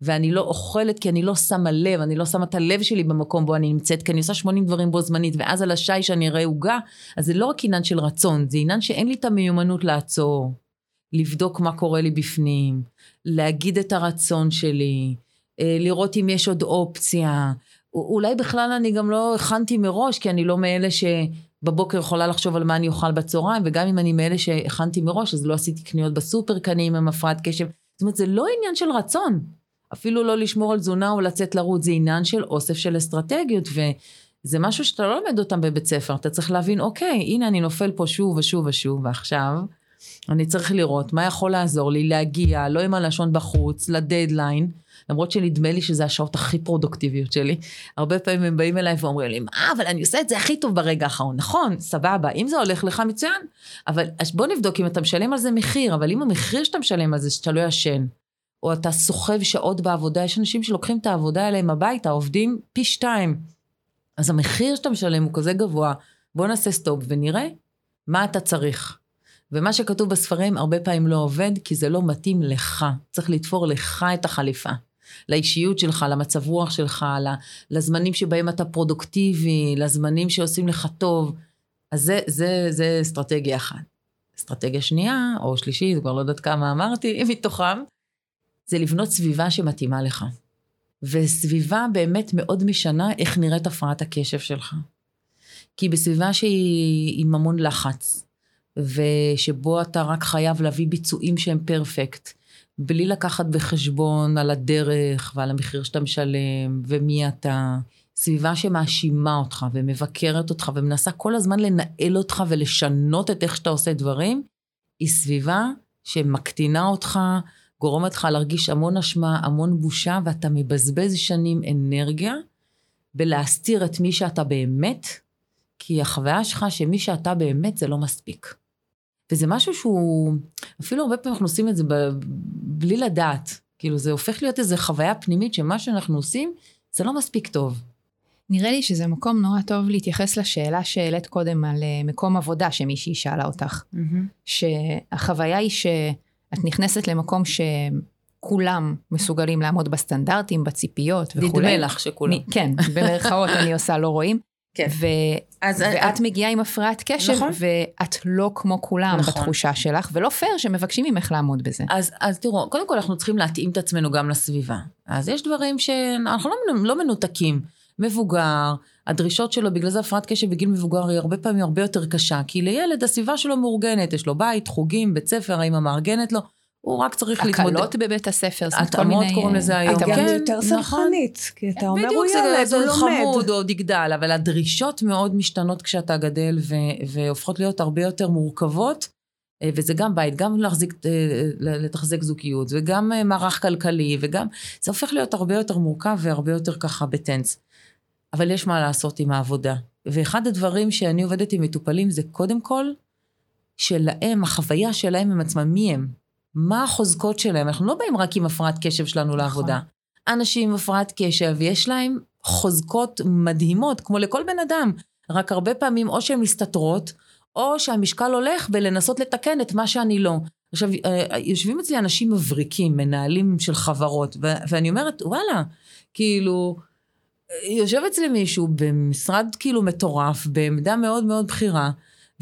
ואני לא אוכלת כי אני לא שמה לב, אני לא שמה את הלב שלי במקום בו אני נמצאת, כי אני עושה 80 דברים בו זמנית, ואז על השי שאני אראה עוגה, אז זה לא רק עניין של רצון, זה עניין שאין לי את המיומנות לעצור, לבדוק מה קורה לי בפנים, להגיד את הרצון שלי, אה, לראות אם יש עוד אופציה. אולי בכלל אני גם לא הכנתי מראש, כי אני לא מאלה שבבוקר יכולה לחשוב על מה אני אוכל בצהריים, וגם אם אני מאלה שהכנתי מראש, אז לא עשיתי קניות בסופר, כי אני עם הפרעת קשב. זאת אומרת, זה לא עניין של רצון. אפילו לא לשמור על תזונה או לצאת לרוץ, זה עניין של אוסף של אסטרטגיות, וזה משהו שאתה לא לומד אותם בבית ספר, אתה צריך להבין, אוקיי, הנה אני נופל פה שוב ושוב ושוב, ועכשיו אני צריך לראות מה יכול לעזור לי להגיע, לא עם הלשון בחוץ, לדדליין, למרות שנדמה לי שזה השעות הכי פרודוקטיביות שלי. הרבה פעמים הם באים אליי ואומרים לי, מה, אבל אני עושה את זה הכי טוב ברגע האחרון. נכון, סבבה, אם זה הולך לך מצוין, אבל בוא נבדוק אם אתה משלם על זה מחיר, אבל אם המחיר שאתה משלם על זה שאתה לא ישן, או אתה סוחב שעות בעבודה, יש אנשים שלוקחים את העבודה אליהם הביתה, עובדים פי שתיים. אז המחיר שאתה משלם הוא כזה גבוה, בוא נעשה stop ונראה מה אתה צריך. ומה שכתוב בספרים הרבה פעמים לא עובד, כי זה לא מתאים לך. צריך לתפור לך את החליפה. לאישיות שלך, למצב רוח שלך, לזמנים שבהם אתה פרודוקטיבי, לזמנים שעושים לך טוב. אז זה, זה, זה אסטרטגיה אחת. אסטרטגיה שנייה, או שלישית, כבר לא יודעת כמה אמרתי, מתוכם, זה לבנות סביבה שמתאימה לך. וסביבה באמת מאוד משנה איך נראית הפרעת הקשב שלך. כי בסביבה שהיא עם המון לחץ, ושבו אתה רק חייב להביא ביצועים שהם פרפקט, בלי לקחת בחשבון על הדרך ועל המחיר שאתה משלם ומי אתה. סביבה שמאשימה אותך ומבקרת אותך ומנסה כל הזמן לנהל אותך ולשנות את איך שאתה עושה דברים, היא סביבה שמקטינה אותך, גורמת לך להרגיש המון אשמה, המון בושה, ואתה מבזבז שנים אנרגיה בלהסתיר את מי שאתה באמת, כי החוויה שלך שמי שאתה באמת זה לא מספיק. וזה משהו שהוא, אפילו הרבה פעמים אנחנו עושים את זה ב, בלי לדעת. כאילו זה הופך להיות איזו חוויה פנימית שמה שאנחנו עושים זה לא מספיק טוב. נראה לי שזה מקום נורא טוב להתייחס לשאלה שהעלית קודם על אה, מקום עבודה שמישהי שאלה אותך. Mm-hmm. שהחוויה היא שאת נכנסת למקום שכולם מסוגלים לעמוד בסטנדרטים, בציפיות וכולי. נדמה לך שכולם. כן, במרכאות אני עושה לא רואים. כן. ו... אז ואת את... מגיעה עם הפרעת קשב, נכון. ואת לא כמו כולם נכון. בתחושה שלך, ולא פייר שמבקשים ממך לעמוד בזה. אז, אז תראו, קודם כל אנחנו צריכים להתאים את עצמנו גם לסביבה. אז יש דברים שאנחנו לא, לא מנותקים. מבוגר, הדרישות שלו, בגלל זה הפרעת קשב בגיל מבוגר היא הרבה פעמים הרבה יותר קשה, כי לילד הסביבה שלו מאורגנת, יש לו בית, חוגים, בית ספר, האמא מארגנת לו. הוא רק צריך להתמודד. הקלות בבית הספר, זאת אומרת כל מיני... התאמות קוראים לזה היום. אתה גם כן, יותר נכון. סלחנית, כי אתה אומר, הוא ילד, הוא לומד. בדיוק, זה חמוד, עוד יגדל, אבל הדרישות מאוד משתנות כשאתה גדל, והופכות להיות הרבה יותר מורכבות. אה, וזה גם בית, גם להחזיק, אה, לתחזק זוגיות, וגם אה, מערך כלכלי, וגם, זה הופך להיות הרבה יותר מורכב והרבה יותר ככה בטנס. אבל יש מה לעשות עם העבודה. ואחד הדברים שאני עובדת עם מטופלים זה קודם כל, שלהם, החוויה שלהם עם עצמם, מי הם? מה החוזקות שלהם? אנחנו לא באים רק עם הפרעת קשב שלנו נכון. לעבודה. אנשים עם הפרעת קשב, יש להם חוזקות מדהימות, כמו לכל בן אדם. רק הרבה פעמים או שהן מסתתרות, או שהמשקל הולך בלנסות לתקן את מה שאני לא. עכשיו, אה, יושבים אצלי אנשים מבריקים, מנהלים של חברות, ו- ואני אומרת, וואלה, כאילו, יושב אצלי מישהו במשרד כאילו מטורף, בעמדה מאוד מאוד בכירה,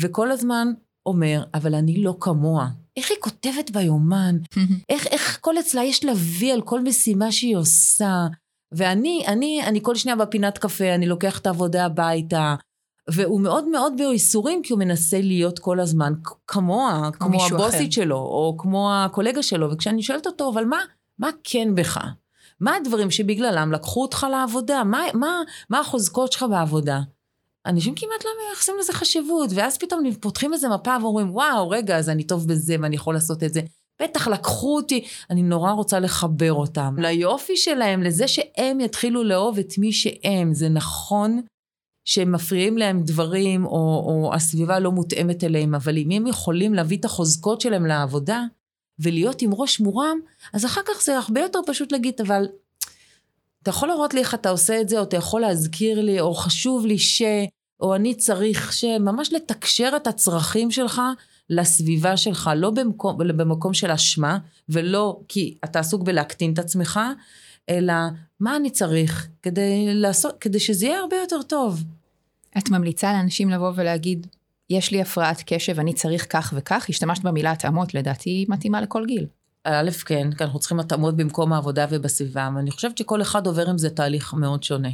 וכל הזמן אומר, אבל אני לא כמוה. איך היא כותבת ביומן? איך, איך כל אצלה יש לה וי על כל משימה שהיא עושה? ואני, אני, אני כל שנייה בפינת קפה, אני לוקח את העבודה הביתה. והוא מאוד מאוד בייסורים, כי הוא מנסה להיות כל הזמן כמוה, כמו הבוסית אחר. שלו, או כמו הקולגה שלו. וכשאני שואלת אותו, אבל מה, מה כן בך? מה הדברים שבגללם לקחו אותך לעבודה? מה, מה, מה החוזקות שלך בעבודה? אנשים כמעט לא מייחסים לזה חשיבות, ואז פתאום פותחים איזה מפה ואומרים, וואו, רגע, אז אני טוב בזה ואני יכול לעשות את זה. בטח לקחו אותי, אני נורא רוצה לחבר אותם. ליופי שלהם, לזה שהם יתחילו לאהוב את מי שהם. זה נכון שהם מפריעים להם דברים, או, או הסביבה לא מותאמת אליהם, אבל אם הם יכולים להביא את החוזקות שלהם לעבודה, ולהיות עם ראש מורם, אז אחר כך זה הרבה יותר פשוט להגיד, אבל אתה יכול להראות לי איך אתה עושה את זה, או אתה יכול להזכיר לי, או חשוב לי ש... או אני צריך ש... ממש לתקשר את הצרכים שלך לסביבה שלך, לא במקום, במקום של אשמה, ולא כי אתה עסוק בלהקטין את עצמך, אלא מה אני צריך כדי לעשות, כדי שזה יהיה הרבה יותר טוב. את ממליצה לאנשים לבוא ולהגיד, יש לי הפרעת קשב, אני צריך כך וכך, השתמשת במילה התאמות, לדעתי מתאימה לכל גיל. א', כן, כי אנחנו צריכים התאמות במקום העבודה ובסביבה, ואני חושבת שכל אחד עובר עם זה תהליך מאוד שונה.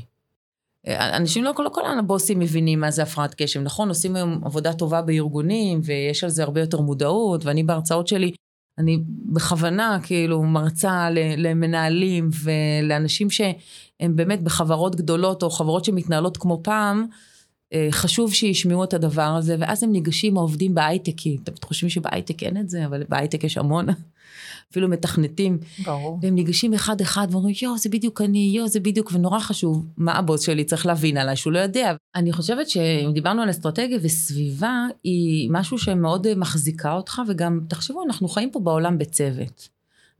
אנשים לא, לא כל הבוסים מבינים מה זה הפרעת קשב, נכון? עושים היום עבודה טובה בארגונים, ויש על זה הרבה יותר מודעות, ואני בהרצאות שלי, אני בכוונה כאילו מרצה למנהלים ולאנשים שהם באמת בחברות גדולות, או חברות שמתנהלות כמו פעם, אה, חשוב שישמעו את הדבר הזה, ואז הם ניגשים העובדים בהייטק, כי אתם חושבים שבהייטק אין את זה, אבל בהייטק יש המון, אפילו מתכנתים. ברור. והם ניגשים אחד-אחד ואומרים, יואו, זה בדיוק אני, יואו, זה בדיוק, ונורא חשוב, מה הבוס שלי צריך להבין עליי, שהוא לא יודע. אני חושבת שאם דיברנו על אסטרטגיה וסביבה, היא משהו שמאוד מחזיקה אותך, וגם, תחשבו, אנחנו חיים פה בעולם בצוות.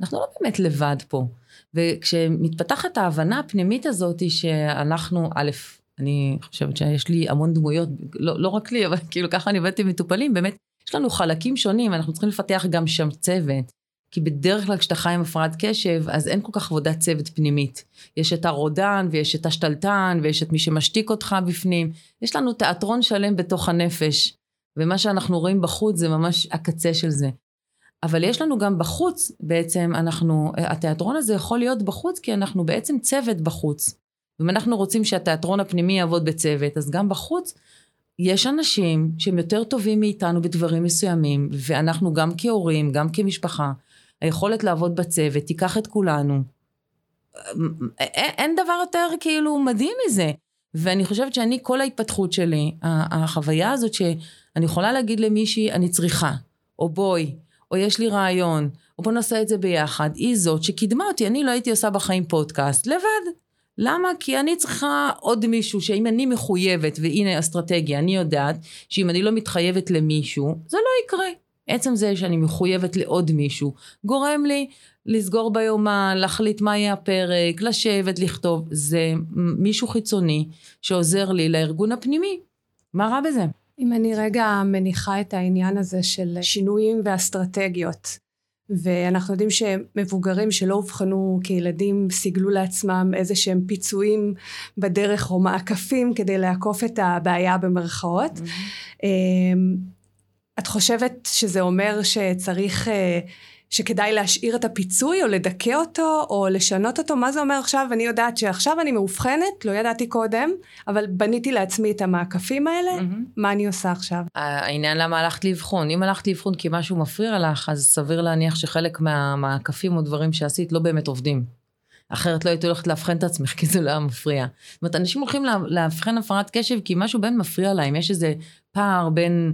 אנחנו לא באמת לבד פה. וכשמתפתחת ההבנה הפנימית הזאת, שאנחנו, א', אני חושבת שיש לי המון דמויות, לא, לא רק לי, אבל כאילו ככה אני עובדת עם מטופלים, באמת, יש לנו חלקים שונים, אנחנו צריכים לפתח גם שם צוות. כי בדרך כלל כשאתה חי עם הפרעת קשב, אז אין כל כך עבודת צוות פנימית. יש את הרודן, ויש את השתלטן, ויש את מי שמשתיק אותך בפנים. יש לנו תיאטרון שלם בתוך הנפש, ומה שאנחנו רואים בחוץ זה ממש הקצה של זה. אבל יש לנו גם בחוץ, בעצם אנחנו, התיאטרון הזה יכול להיות בחוץ, כי אנחנו בעצם צוות בחוץ. ואם אנחנו רוצים שהתיאטרון הפנימי יעבוד בצוות, אז גם בחוץ יש אנשים שהם יותר טובים מאיתנו בדברים מסוימים, ואנחנו גם כהורים, גם כמשפחה, היכולת לעבוד בצוות תיקח את כולנו. אין, אין דבר יותר כאילו מדהים מזה. ואני חושבת שאני, כל ההתפתחות שלי, החוויה הזאת שאני יכולה להגיד למישהי, אני צריכה, או בואי, או יש לי רעיון, או בוא נעשה את זה ביחד, היא זאת שקידמה אותי, אני לא הייתי עושה בחיים פודקאסט, לבד. למה? כי אני צריכה עוד מישהו שאם אני מחויבת, והנה אסטרטגיה, אני יודעת שאם אני לא מתחייבת למישהו, זה לא יקרה. עצם זה שאני מחויבת לעוד מישהו, גורם לי לסגור ביומן, להחליט מה יהיה הפרק, לשבת, לכתוב. זה מישהו חיצוני שעוזר לי לארגון הפנימי. מה רע בזה? אם אני רגע מניחה את העניין הזה של שינויים ואסטרטגיות, ואנחנו יודעים שמבוגרים שלא אובחנו כילדים סיגלו לעצמם איזה שהם פיצויים בדרך או מעקפים כדי לעקוף את הבעיה במרכאות. Mm-hmm. את חושבת שזה אומר שצריך, אה, שכדאי להשאיר את הפיצוי או לדכא אותו או לשנות אותו? מה זה אומר עכשיו? אני יודעת שעכשיו אני מאובחנת, לא ידעתי קודם, אבל בניתי לעצמי את המעקפים האלה, mm-hmm. מה אני עושה עכשיו? העניין למה הלכת לאבחון. אם הלכת לאבחון כי משהו מפריע לך, אז סביר להניח שחלק מהמעקפים או דברים שעשית לא באמת עובדים. אחרת לא הייתי הולכת לאבחן את עצמך, כי זה לא היה מפריע. זאת אומרת, אנשים הולכים לאבחן הפרעת קשב כי משהו בין מפריע להם, יש איזה פער בין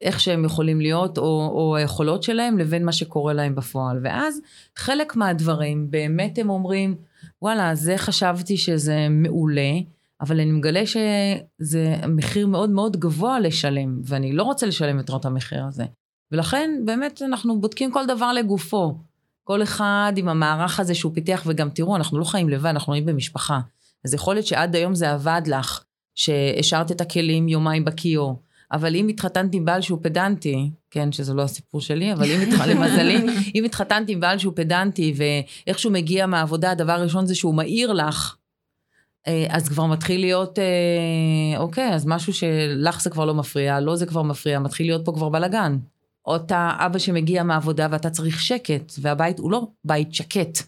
איך שהם יכולים להיות, או, או היכולות שלהם, לבין מה שקורה להם בפועל. ואז חלק מהדברים, באמת הם אומרים, וואלה, זה חשבתי שזה מעולה, אבל אני מגלה שזה מחיר מאוד מאוד גבוה לשלם, ואני לא רוצה לשלם את המחיר הזה. ולכן, באמת, אנחנו בודקים כל דבר לגופו. כל אחד עם המערך הזה שהוא פיתח, וגם תראו, אנחנו לא חיים לבד, אנחנו חיים במשפחה. אז יכול להיות שעד היום זה עבד לך, שהשארת את הכלים יומיים בכיור. אבל אם התחתנת עם בעל שהוא פדנטי, כן, שזה לא הסיפור שלי, אבל אם התחתנת, למזלי, אם התחתנת עם בעל שהוא פדנטי, ואיך שהוא מגיע מהעבודה, הדבר הראשון זה שהוא מעיר לך, אה, אז כבר מתחיל להיות, אה, אוקיי, אז משהו שלך זה כבר לא מפריע, לא זה כבר מפריע, מתחיל להיות פה כבר בלאגן. או אתה אבא שמגיע מהעבודה ואתה צריך שקט, והבית הוא לא בית שקט.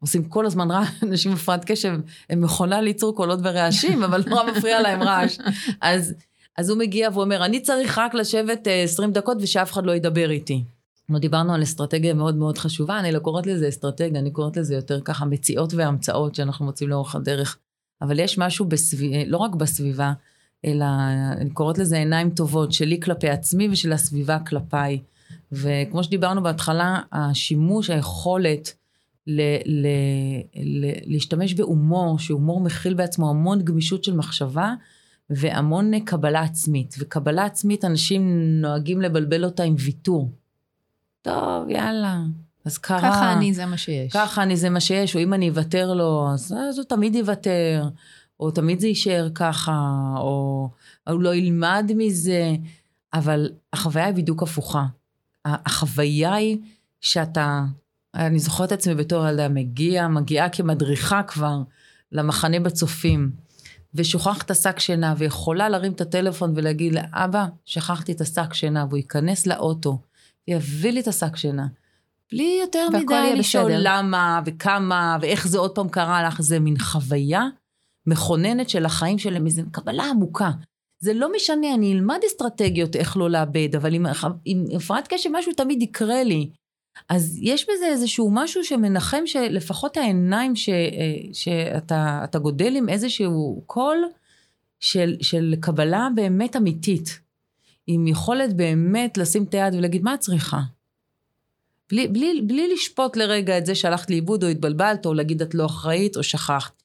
עושים כל הזמן רעש, אנשים עם הפרעת קשב, הם מכונה ליצור קולות ורעשים, אבל נורא מפריע להם רעש. אז אז הוא מגיע ואומר, אני צריך רק לשבת 20 אה, דקות ושאף אחד לא ידבר איתי. לא דיברנו על אסטרטגיה מאוד מאוד חשובה, אני לא קוראת לזה אסטרטגיה, אני קוראת לזה יותר ככה מציאות והמצאות שאנחנו מוצאים לאורך הדרך. אבל יש משהו בסביבה, לא רק בסביבה, אלא אני קוראת לזה עיניים טובות, שלי כלפי עצמי ושל הסביבה כלפיי. וכמו שדיברנו בהתחלה, השימוש, היכולת ל- ל- ל- להשתמש בהומור, שהומור מכיל בעצמו המון גמישות של מחשבה, והמון קבלה עצמית. וקבלה עצמית, אנשים נוהגים לבלבל אותה עם ויתור. טוב, יאללה, אז קרה. ככה אני, זה מה שיש. ככה אני, זה מה שיש, או אם אני אוותר לו, אז, אז הוא תמיד יוותר, או תמיד זה יישאר ככה, או הוא לא ילמד מזה, אבל החוויה היא בדיוק הפוכה. החוויה היא שאתה, אני זוכרת את עצמי בתור ילדה, מגיע, מגיעה כמדריכה כבר למחנה בצופים, ושוכחת השק שינה, ויכולה להרים את הטלפון ולהגיד לאבא, שכחתי את השק שינה, והוא ייכנס לאוטו, ויביא לי את השק שינה. בלי יותר מדי לשאול למה וכמה ואיך זה עוד פעם קרה לך, זה מין חוויה מכוננת של החיים שלהם, איזו קבלה עמוקה. זה לא משנה, אני אלמד אסטרטגיות איך לא לאבד, אבל עם הפרעת קשב משהו תמיד יקרה לי. אז יש בזה איזשהו משהו שמנחם שלפחות העיניים ש, שאתה גודל עם איזשהו קול של, של קבלה באמת אמיתית. עם יכולת באמת לשים את היד ולהגיד, מה את צריכה? בלי, בלי, בלי לשפוט לרגע את זה שהלכת לאיבוד או התבלבלת, או להגיד את לא אחראית או שכחת.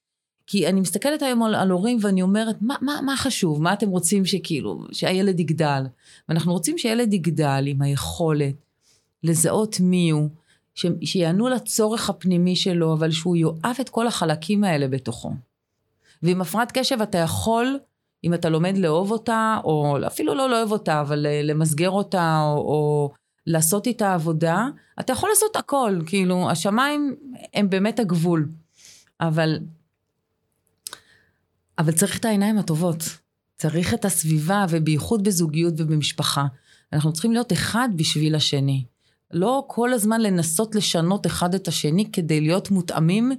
כי אני מסתכלת היום על, על הורים ואני אומרת, מה, מה, מה חשוב? מה אתם רוצים שכאילו, שהילד יגדל? ואנחנו רוצים שהילד יגדל עם היכולת לזהות מי הוא, ש, שיענו לצורך הפנימי שלו, אבל שהוא יאהב את כל החלקים האלה בתוכו. ועם הפרעת קשב אתה יכול, אם אתה לומד לאהוב אותה, או אפילו לא לאהוב אותה, אבל למסגר אותה, או, או לעשות איתה עבודה, אתה יכול לעשות הכל, כאילו, השמיים הם באמת הגבול. אבל, אבל צריך את העיניים הטובות. צריך את הסביבה, ובייחוד בזוגיות ובמשפחה. אנחנו צריכים להיות אחד בשביל השני. לא כל הזמן לנסות לשנות אחד את השני כדי להיות מותאמים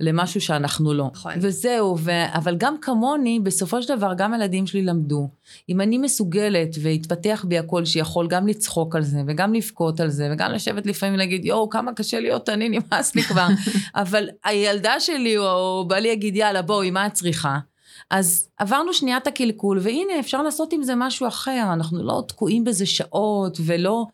למשהו שאנחנו לא. נכון. וזהו, ו... אבל גם כמוני, בסופו של דבר, גם הילדים שלי למדו. אם אני מסוגלת והתפתח בי הקול שיכול גם לצחוק על זה, וגם לבכות על זה, וגם לשבת לפעמים ולהגיד, יואו, כמה קשה להיות אני, נמאס לי כבר. אבל הילדה שלי, או בא לי להגיד, יאללה, בואי, מה את צריכה? אז עברנו שנייה את הקלקול, והנה, אפשר לעשות עם זה משהו אחר. אנחנו לא תקועים בזה שעות, ולא...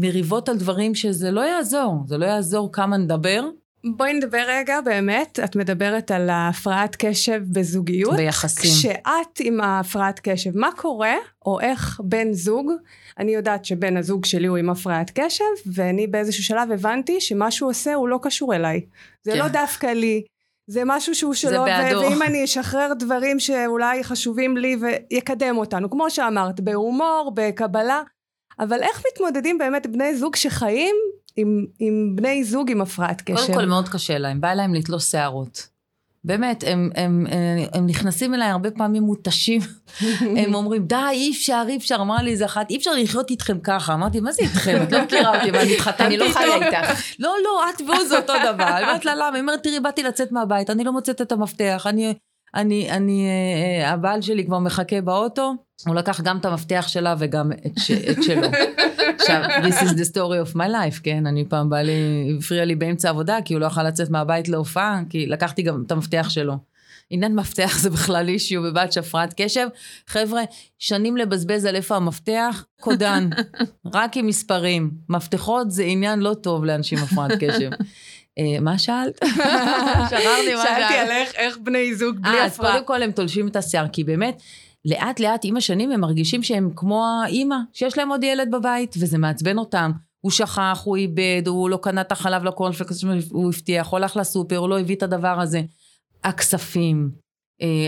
מריבות על דברים שזה לא יעזור, זה לא יעזור כמה נדבר. בואי נדבר רגע באמת, את מדברת על הפרעת קשב בזוגיות. ביחסים. כשאת עם הפרעת קשב, מה קורה, או איך בן זוג, אני יודעת שבן הזוג שלי הוא עם הפרעת קשב, ואני באיזשהו שלב הבנתי שמה שהוא עושה הוא לא קשור אליי. זה כן. לא דווקא לי. זה משהו שהוא שלו, זה בעדו. ואם אני אשחרר דברים שאולי חשובים לי ויקדם אותנו, כמו שאמרת, בהומור, בקבלה, אבל איך מתמודדים באמת בני זוג שחיים עם, עם בני זוג עם הפרעת קשב? קודם כל מאוד קשה להם, בא להם לתלוש שערות. באמת, הם, הם, הם, הם נכנסים אליי הרבה פעמים מותשים, הם אומרים, די, אי אפשר, אי אפשר, אמרה לי איזה אחת, אי אפשר לחיות איתכם ככה. אמרתי, מה זה איתכם? את לא מכירה אותי, ואני התחתנתי אני לא חיה איתך. לא, לא, את והוא זה אותו דבר. אני אומרת לה, למה? היא אומרת, תראי, באתי לצאת מהבית, אני לא מוצאת את המפתח, אני, אני, אני, אה, הבעל שלי כבר מחכה באוטו, הוא לקח גם את המפתח שלה וגם את, ש, את שלו. עכשיו, this is the story of my life, כן? אני פעם בא לי, הפריע לי באמצע עבודה, כי הוא לא יכול לצאת מהבית להופעה, כי לקחתי גם את המפתח שלו. עניין מפתח זה בכלל אישיו בבת שפרת קשב. חבר'ה, שנים לבזבז על איפה המפתח, קודן, רק עם מספרים. מפתחות זה עניין לא טוב לאנשים הפרעת קשב. אה, מה שאלת? שכחתי מה שאלת. שאלתי על איך בני זוג בלי הפרעה. אז קודם כל הם תולשים את השיער, כי באמת, לאט לאט עם השנים הם מרגישים שהם כמו האימא, שיש להם עוד ילד בבית, וזה מעצבן אותם. הוא שכח, הוא איבד, הוא לא קנה את החלב לקורנפלקס שהוא הבטיח, הוא הלך לסופר, הוא לא הביא את הדבר הזה. הכספים, אה,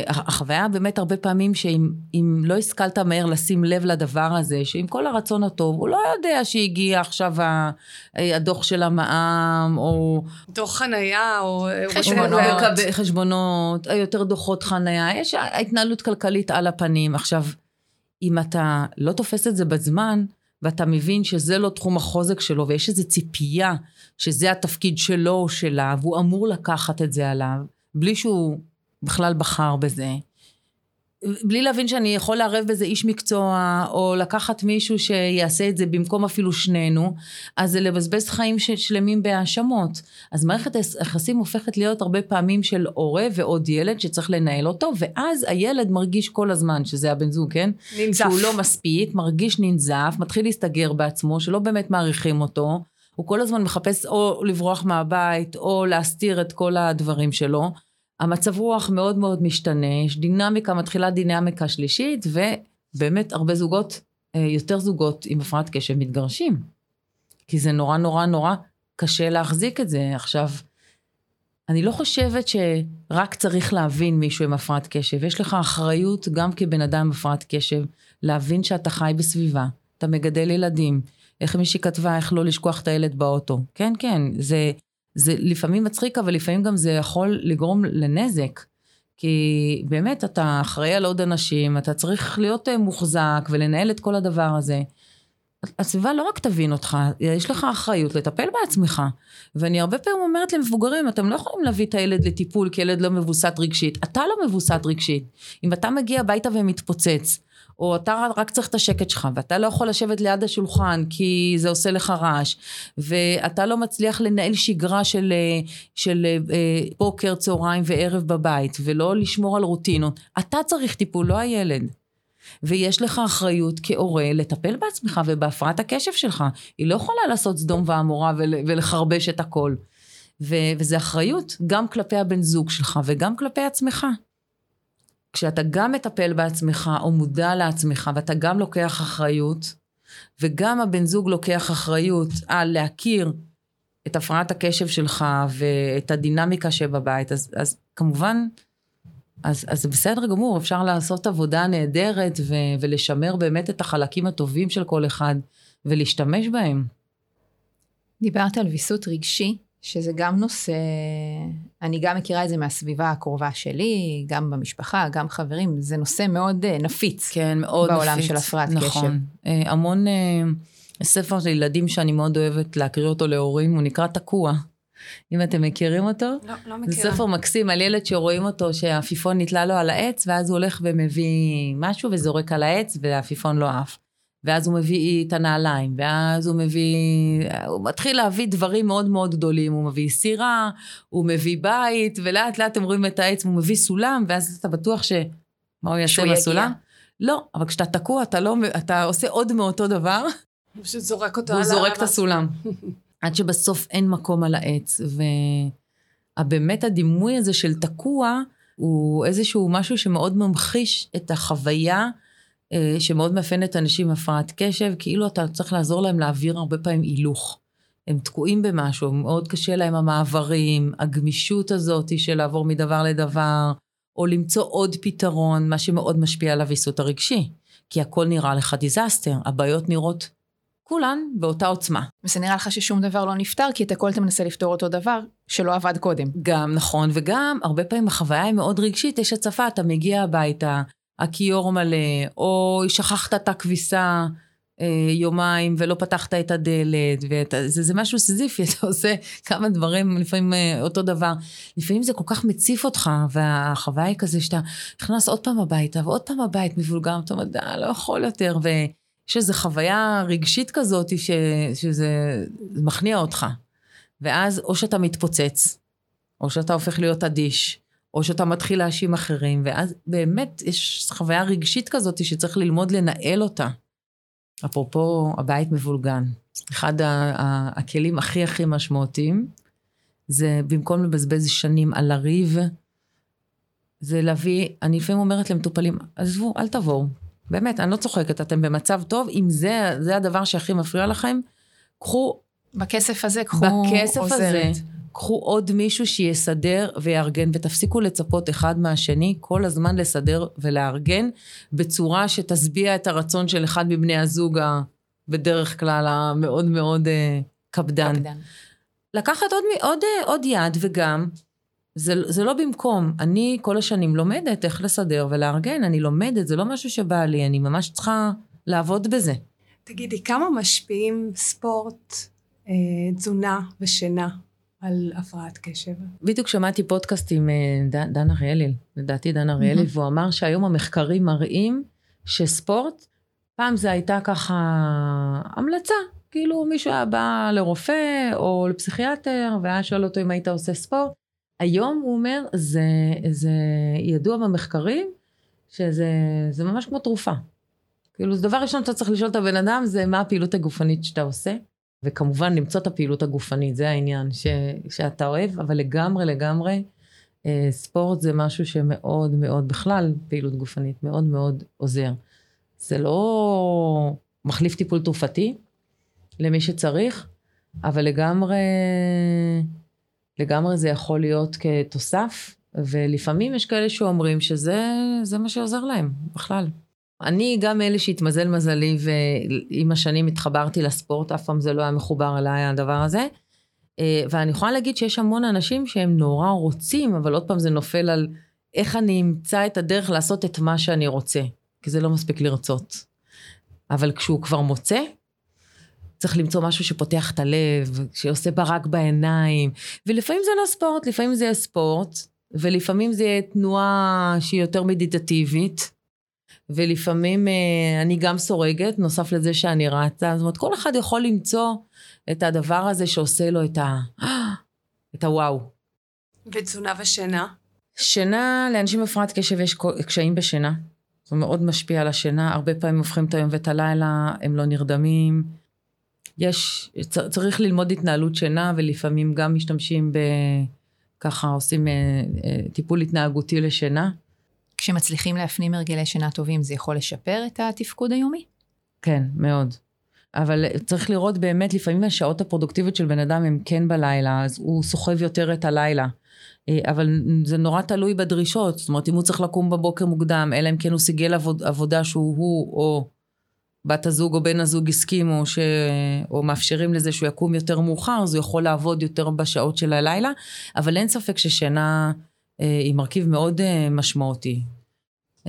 החוויה באמת הרבה פעמים שאם לא השכלת מהר לשים לב לדבר הזה, שעם כל הרצון הטוב, הוא לא יודע שהגיע עכשיו אה, הדוח של המע"מ, או... דוח חנייה, או... חשבונות. חשבונות, יותר דוחות חנייה, יש התנהלות כלכלית על הפנים. עכשיו, אם אתה לא תופס את זה בזמן, ואתה מבין שזה לא תחום החוזק שלו, ויש איזו ציפייה שזה התפקיד שלו או שלה, והוא אמור לקחת את זה עליו, בלי שהוא בכלל בחר בזה. בלי להבין שאני יכול לערב בזה איש מקצוע, או לקחת מישהו שיעשה את זה במקום אפילו שנינו, אז זה לבזבז חיים שלמים בהאשמות. אז מערכת היחסים הופכת להיות הרבה פעמים של הורה ועוד ילד שצריך לנהל אותו, ואז הילד מרגיש כל הזמן, שזה הבן זוג, כן? ננזף. שהוא לא מספיק, מרגיש ננזף, מתחיל להסתגר בעצמו, שלא באמת מעריכים אותו. הוא כל הזמן מחפש או לברוח מהבית, או להסתיר את כל הדברים שלו. המצב רוח מאוד מאוד משתנה, יש דינמיקה, מתחילה דינמיקה שלישית, ובאמת הרבה זוגות, אה, יותר זוגות עם הפרעת קשב מתגרשים. כי זה נורא נורא נורא קשה להחזיק את זה. עכשיו, אני לא חושבת שרק צריך להבין מישהו עם הפרעת קשב. יש לך אחריות גם כבן אדם עם הפרעת קשב, להבין שאתה חי בסביבה, אתה מגדל ילדים. איך מישהי כתבה, איך לא לשכוח את הילד באוטו. כן, כן, זה, זה לפעמים מצחיק, אבל לפעמים גם זה יכול לגרום לנזק. כי באמת, אתה אחראי על עוד אנשים, אתה צריך להיות אה, מוחזק ולנהל את כל הדבר הזה. הסביבה לא רק תבין אותך, יש לך אחריות לטפל בעצמך. ואני הרבה פעמים אומרת למבוגרים, אתם לא יכולים להביא את הילד לטיפול כי ילד לא מבוסת רגשית. אתה לא מבוסת רגשית. אם אתה מגיע הביתה ומתפוצץ, או אתה רק צריך את השקט שלך, ואתה לא יכול לשבת ליד השולחן כי זה עושה לך רעש, ואתה לא מצליח לנהל שגרה של, של אה, בוקר, צהריים וערב בבית, ולא לשמור על רוטינות, אתה צריך טיפול, לא הילד. ויש לך אחריות כהורה לטפל בעצמך ובהפרעת הקשב שלך. היא לא יכולה לעשות סדום ועמורה ולחרבש את הכל. ו- וזה אחריות גם כלפי הבן זוג שלך וגם כלפי עצמך. כשאתה גם מטפל בעצמך או מודע לעצמך ואתה גם לוקח אחריות, וגם הבן זוג לוקח אחריות על להכיר את הפרעת הקשב שלך ואת הדינמיקה שבבית, אז, אז כמובן, אז, אז זה בסדר גמור, אפשר לעשות עבודה נהדרת ו, ולשמר באמת את החלקים הטובים של כל אחד ולהשתמש בהם. דיברת על ויסות רגשי, שזה גם נושא, אני גם מכירה את זה מהסביבה הקרובה שלי, גם במשפחה, גם חברים, זה נושא מאוד אה, נפיץ. כן, מאוד בעולם נפיץ. בעולם של הפרעת נכון. קשב. נכון. המון אה, ספר של ילדים שאני מאוד אוהבת להקריא אותו להורים, הוא נקרא תקוע. אם אתם מכירים אותו. לא, לא מכירה. זה ספר מקסים על ילד שרואים אותו שהעפיפון נתלה לו על העץ, ואז הוא הולך ומביא משהו וזורק על העץ, והעפיפון לא עף. ואז הוא מביא את הנעליים, ואז הוא מביא, הוא מתחיל להביא דברים מאוד מאוד גדולים, הוא מביא סירה, הוא מביא בית, ולאט לאט אתם רואים את העץ, הוא מביא סולם, ואז אתה בטוח ש... מה הוא יעשה בסולם? לא, אבל כשאתה תקוע, אתה לא, אתה עושה עוד מאותו דבר. הוא פשוט זורק אותו על ה... הוא זורק את הסולם. עד שבסוף אין מקום על העץ, ובאמת הדימוי הזה של תקוע, הוא איזשהו משהו שמאוד ממחיש את החוויה שמאוד מאפיינת אנשים עם הפרעת קשב, כאילו אתה צריך לעזור להם להעביר הרבה פעמים הילוך. הם תקועים במשהו, מאוד קשה להם המעברים, הגמישות הזאת של לעבור מדבר לדבר, או למצוא עוד פתרון, מה שמאוד משפיע על הוויסות הרגשי. כי הכל נראה לך disaster, הבעיות נראות כולן באותה עוצמה. וזה נראה לך ששום דבר לא נפתר, כי את הכל אתה מנסה לפתור אותו דבר שלא עבד קודם. גם, נכון, וגם הרבה פעמים החוויה היא מאוד רגשית, יש הצפה, אתה מגיע הביתה, הכיור מלא, או שכחת את הכביסה אה, יומיים ולא פתחת את הדלת, וזה זה משהו סיזיפי, אתה עושה כמה דברים, לפעמים אה, אותו דבר. לפעמים זה כל כך מציף אותך, והחוויה היא כזה שאתה נכנס עוד פעם הביתה, ועוד פעם הבית מבולגר, אתה אומר, די, לא יכול יותר, ויש איזו חוויה רגשית כזאת ש, שזה מכניע אותך. ואז או שאתה מתפוצץ, או שאתה הופך להיות אדיש, או שאתה מתחיל להאשים אחרים, ואז באמת יש חוויה רגשית כזאת שצריך ללמוד לנהל אותה. אפרופו הבית מבולגן, אחד הכלים הכי הכי משמעותיים, זה במקום לבזבז שנים על לריב, זה להביא, אני לפעמים אומרת למטופלים, עזבו, אל תבואו. באמת, אני לא צוחקת, אתם במצב טוב, אם זה, זה הדבר שהכי מפריע לכם, קחו... בכסף הזה קחו בכסף עוזרת. הזה, קחו עוד מישהו שיסדר ויארגן, ותפסיקו לצפות אחד מהשני, כל הזמן לסדר ולארגן, בצורה שתשביע את הרצון של אחד מבני הזוג, בדרך כלל המאוד מאוד uh, קפדן. קפדן. לקחת עוד, עוד, אה, עוד יד, וגם, זה, זה לא במקום. אני כל השנים לומדת איך לסדר ולארגן, אני לומדת, זה לא משהו שבא לי, אני ממש צריכה לעבוד בזה. תגידי, כמה משפיעים ספורט, אה, תזונה ושינה על הפרעת קשב. בדיוק שמעתי פודקאסט עם אה, דן אריאלי, לדעתי דן אריאלי, והוא אמר שהיום המחקרים מראים שספורט, פעם זה הייתה ככה המלצה, כאילו מישהו היה בא לרופא או לפסיכיאטר והיה שואל אותו אם היית עושה ספורט. היום הוא אומר, זה, זה ידוע במחקרים שזה ממש כמו תרופה. כאילו, זה דבר ראשון שאתה צריך לשאול את הבן אדם, זה מה הפעילות הגופנית שאתה עושה. וכמובן למצוא את הפעילות הגופנית, זה העניין ש, שאתה אוהב, אבל לגמרי לגמרי אה, ספורט זה משהו שמאוד מאוד, בכלל פעילות גופנית, מאוד מאוד עוזר. זה לא מחליף טיפול תרופתי למי שצריך, אבל לגמרי, לגמרי זה יכול להיות כתוסף, ולפעמים יש כאלה שאומרים שזה מה שעוזר להם, בכלל. אני גם אלה שהתמזל מזלי ועם השנים התחברתי לספורט, אף פעם זה לא היה מחובר אליי הדבר הזה. אה, ואני יכולה להגיד שיש המון אנשים שהם נורא רוצים, אבל עוד פעם זה נופל על איך אני אמצא את הדרך לעשות את מה שאני רוצה, כי זה לא מספיק לרצות. אבל כשהוא כבר מוצא, צריך למצוא משהו שפותח את הלב, שעושה ברק בעיניים, ולפעמים זה לא ספורט, לפעמים זה יהיה ספורט, ולפעמים זה יהיה תנועה שהיא יותר מדיטטיבית, ולפעמים אה, אני גם סורגת, נוסף לזה שאני רצה, זאת אומרת, כל אחד יכול למצוא את הדבר הזה שעושה לו את ה... את הוואו. ותזונה ושינה? שינה, לאנשים עם הפרעת קשב יש קשיים בשינה. זה מאוד משפיע על השינה, הרבה פעמים הופכים את היום ואת הלילה, הם לא נרדמים. יש, צריך ללמוד התנהלות שינה, ולפעמים גם משתמשים ב... ככה עושים אה, אה, טיפול התנהגותי לשינה. כשמצליחים להפנים הרגלי שינה טובים, זה יכול לשפר את התפקוד היומי? כן, מאוד. אבל צריך לראות באמת, לפעמים השעות הפרודוקטיביות של בן אדם הם כן בלילה, אז הוא סוחב יותר את הלילה. אה, אבל זה נורא תלוי בדרישות, זאת אומרת, אם הוא צריך לקום בבוקר מוקדם, אלא אם כן הוא סיגל עבוד, עבודה שהוא הוא או בת הזוג או בן הזוג הסכימו, ש... או מאפשרים לזה שהוא יקום יותר מאוחר, אז הוא יכול לעבוד יותר בשעות של הלילה, אבל אין ספק ששינה היא מרכיב מאוד אה, משמעותי.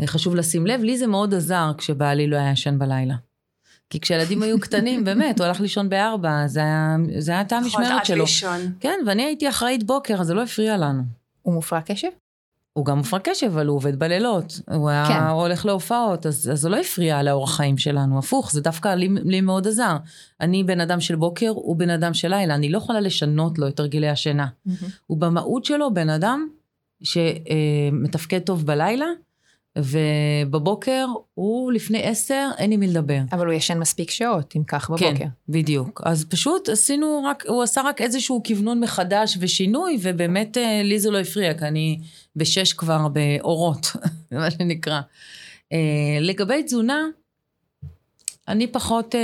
חשוב לשים לב, לי זה מאוד עזר כשבעלי לא היה ישן בלילה. כי כשילדים היו קטנים, באמת, הוא הלך לישון בארבע, זה היה, היה את המשמרת שלו. לישון. כן, ואני הייתי אחראית בוקר, אז זה לא הפריע לנו. הוא מופרע קשב? הוא גם מופרע קשב, אבל הוא עובד בלילות. הוא היה כן. הולך להופעות, אז, אז זה לא הפריע לאורח חיים שלנו. הפוך, זה דווקא לי, לי מאוד עזר. אני בן אדם של בוקר, הוא בן אדם של לילה. אני לא יכולה לשנות לו את הרגלי השינה. Mm-hmm. הוא במהות שלו בן אדם שמתפקד טוב בלילה, ובבוקר הוא לפני עשר, אין עם מי לדבר. אבל הוא ישן מספיק שעות, אם כך בבוקר. כן, בדיוק. אז פשוט עשינו רק, הוא עשה רק איזשהו כוונון מחדש ושינוי, ובאמת אה, לי זה לא הפריע, כי אני בשש כבר באורות, מה שנקרא. אה, לגבי תזונה, אני פחות, אה,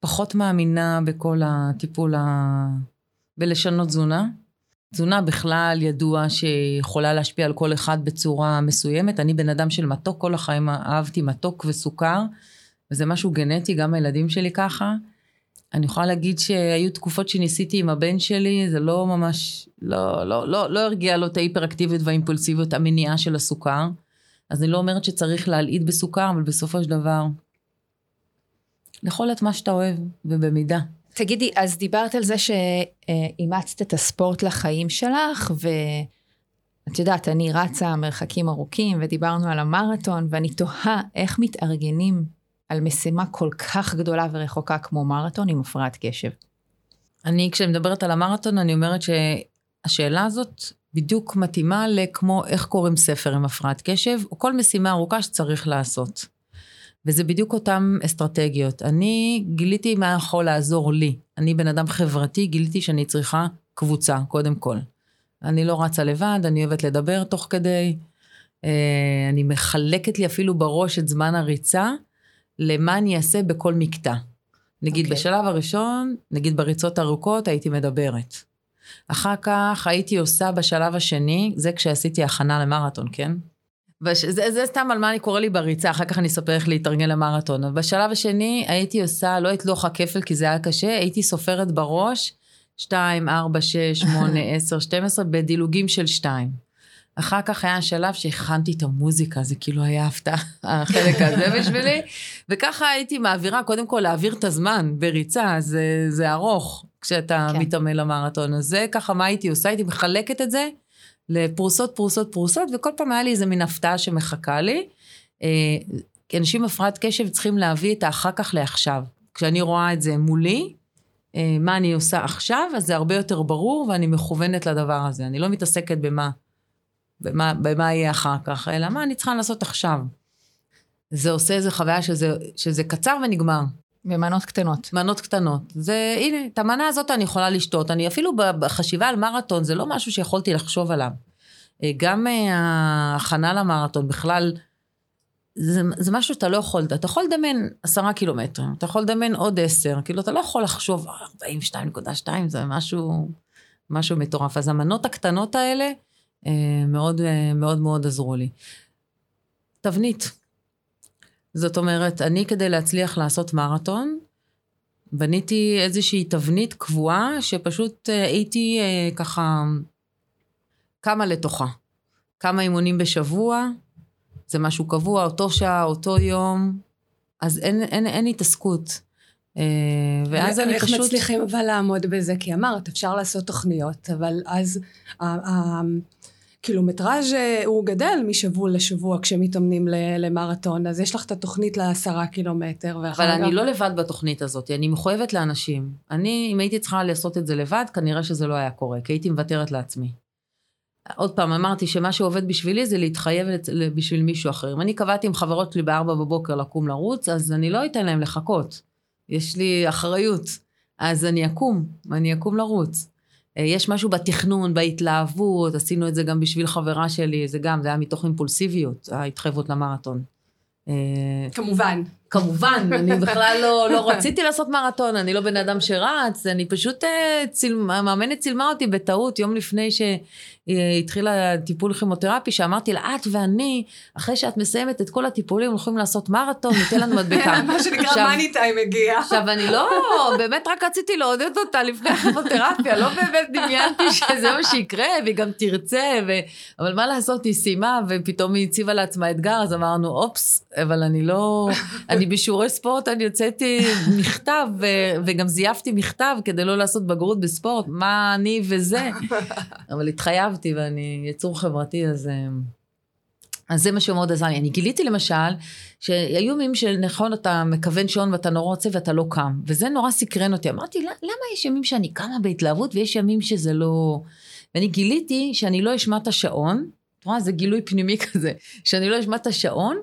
פחות מאמינה בכל הטיפול ה... בלשנות תזונה. תזונה בכלל ידוע שיכולה להשפיע על כל אחד בצורה מסוימת. אני בן אדם של מתוק, כל החיים אהבתי מתוק וסוכר, וזה משהו גנטי, גם הילדים שלי ככה. אני יכולה להגיד שהיו תקופות שניסיתי עם הבן שלי, זה לא ממש, לא, לא, לא, לא הרגיע לו את ההיפראקטיביות והאימפולסיביות, המניעה של הסוכר. אז אני לא אומרת שצריך להלעיט בסוכר, אבל בסופו של דבר, לאכול את מה שאתה אוהב, ובמידה. תגידי, אז דיברת על זה שאימצת את הספורט לחיים שלך, ואת יודעת, אני רצה מרחקים ארוכים, ודיברנו על המרתון, ואני תוהה איך מתארגנים על משימה כל כך גדולה ורחוקה כמו מרתון עם הפרעת קשב. אני, כשאני מדברת על המרתון, אני אומרת שהשאלה הזאת בדיוק מתאימה לכמו איך קוראים ספר עם הפרעת קשב, או כל משימה ארוכה שצריך לעשות. וזה בדיוק אותן אסטרטגיות. אני גיליתי מה יכול לעזור לי. אני בן אדם חברתי, גיליתי שאני צריכה קבוצה, קודם כל. אני לא רצה לבד, אני אוהבת לדבר תוך כדי. אה, אני מחלקת לי אפילו בראש את זמן הריצה, למה אני אעשה בכל מקטע. נגיד okay. אוקיי. בשלב הראשון, נגיד בריצות ארוכות, הייתי מדברת. אחר כך הייתי עושה בשלב השני, זה כשעשיתי הכנה למרתון, כן? וזה זה סתם על מה אני קורא לי בריצה, אחר כך אני אספר איך להתארגן למרתון. בשלב השני הייתי עושה, לא את לוח הכפל כי זה היה קשה, הייתי סופרת בראש 2, 4, 6, 8, 10, 12, בדילוגים של 2. אחר כך היה שלב שהכנתי את המוזיקה, זה כאילו היה הפתעה, החלק הזה בשבילי. וככה הייתי מעבירה, קודם כל להעביר את הזמן בריצה, זה, זה ארוך כשאתה כן. מתאמן למרתון. אז זה ככה מה הייתי עושה, הייתי מחלקת את זה. לפרוסות, פרוסות, פרוסות, וכל פעם היה לי איזה מין הפתעה שמחכה לי. אה, אנשים הפרעת קשב צריכים להביא את האחר כך לעכשיו. כשאני רואה את זה מולי, אה, מה אני עושה עכשיו, אז זה הרבה יותר ברור ואני מכוונת לדבר הזה. אני לא מתעסקת במה, במה, במה יהיה אחר כך, אלא מה אני צריכה לעשות עכשיו. זה עושה איזה חוויה שזה, שזה קצר ונגמר. במנות קטנות. מנות קטנות. זה, הנה, את המנה הזאת אני יכולה לשתות. אני אפילו בחשיבה על מרתון, זה לא משהו שיכולתי לחשוב עליו. אה, גם אה, ההכנה למרתון, בכלל, זה, זה משהו שאתה לא יכול, אתה יכול לדמיין עשרה קילומטרים, אתה יכול לדמיין עוד עשר, כאילו אתה לא יכול לחשוב 42.2 זה משהו, משהו מטורף. אז המנות הקטנות האלה אה, מאוד מאוד מאוד עזרו לי. תבנית. זאת אומרת, אני כדי להצליח לעשות מרתון, בניתי איזושהי תבנית קבועה שפשוט הייתי ככה כמה לתוכה. כמה אימונים בשבוע, זה משהו קבוע, אותו שעה, אותו יום, אז אין, אין, אין התעסקות. אה, ואז אני פשוט... איך מצליחים אבל לעמוד בזה? כי אמרת, אפשר לעשות תוכניות, אבל אז הקילומטראז' אה, הוא גדל משבוע לשבוע כשמתאמנים למרתון, אז יש לך את התוכנית לעשרה קילומטר. אבל אני גם... לא לבד בתוכנית הזאת, אני מחויבת לאנשים. אני, אם הייתי צריכה לעשות את זה לבד, כנראה שזה לא היה קורה, כי הייתי מוותרת לעצמי. עוד פעם, אמרתי שמה שעובד בשבילי זה להתחייב בשביל מישהו אחר. אם אני קבעתי עם חברות שלי בארבע בבוקר לקום לרוץ, אז אני לא אתן להם לחכות. יש לי אחריות. אז אני אקום, אני אקום לרוץ. אה, יש משהו בתכנון, בהתלהבות, עשינו את זה גם בשביל חברה שלי, זה גם, זה היה מתוך אימפולסיביות, ההתחייבות למרתון. אה, כמובן. כמובן, אני בכלל לא, לא רציתי לעשות מרתון, אני לא בן אדם שרץ, אני פשוט, אה, ציל, המאמנת צילמה אותי בטעות יום לפני שהתחילה טיפול כימותרפי, שאמרתי לה, את ואני, אחרי שאת מסיימת את כל הטיפולים, הולכים לעשות מרתון, ניתן לנו מדבקה. מה שנקרא מאני טיים הגיע. עכשיו, אני לא, באמת רק רציתי לעודד אותה לפני הכימותרפיה, לא באמת דמיינתי שזה מה שיקרה, והיא גם תרצה, ו... אבל מה לעשות, היא סיימה, ופתאום היא הציבה לעצמה אתגר, אז אמרנו, אופס, אבל אני לא... אני בשיעורי ספורט, אני הוצאתי מכתב, וגם זייפתי מכתב כדי לא לעשות בגרות בספורט, מה אני וזה. אבל התחייבתי, ואני יצור חברתי, אז... אה, אז זה מה שמאוד עזר לי. אני גיליתי למשל, שהיו ימים שנכון, אתה מכוון שעון ואתה נורא רוצה ואתה לא קם, וזה נורא סקרן אותי. אמרתי, למה יש ימים שאני קמה בהתלהבות ויש ימים שזה לא... ואני גיליתי שאני לא אשמע את השעון, את רואה, זה גילוי פנימי כזה, שאני לא אשמע את השעון,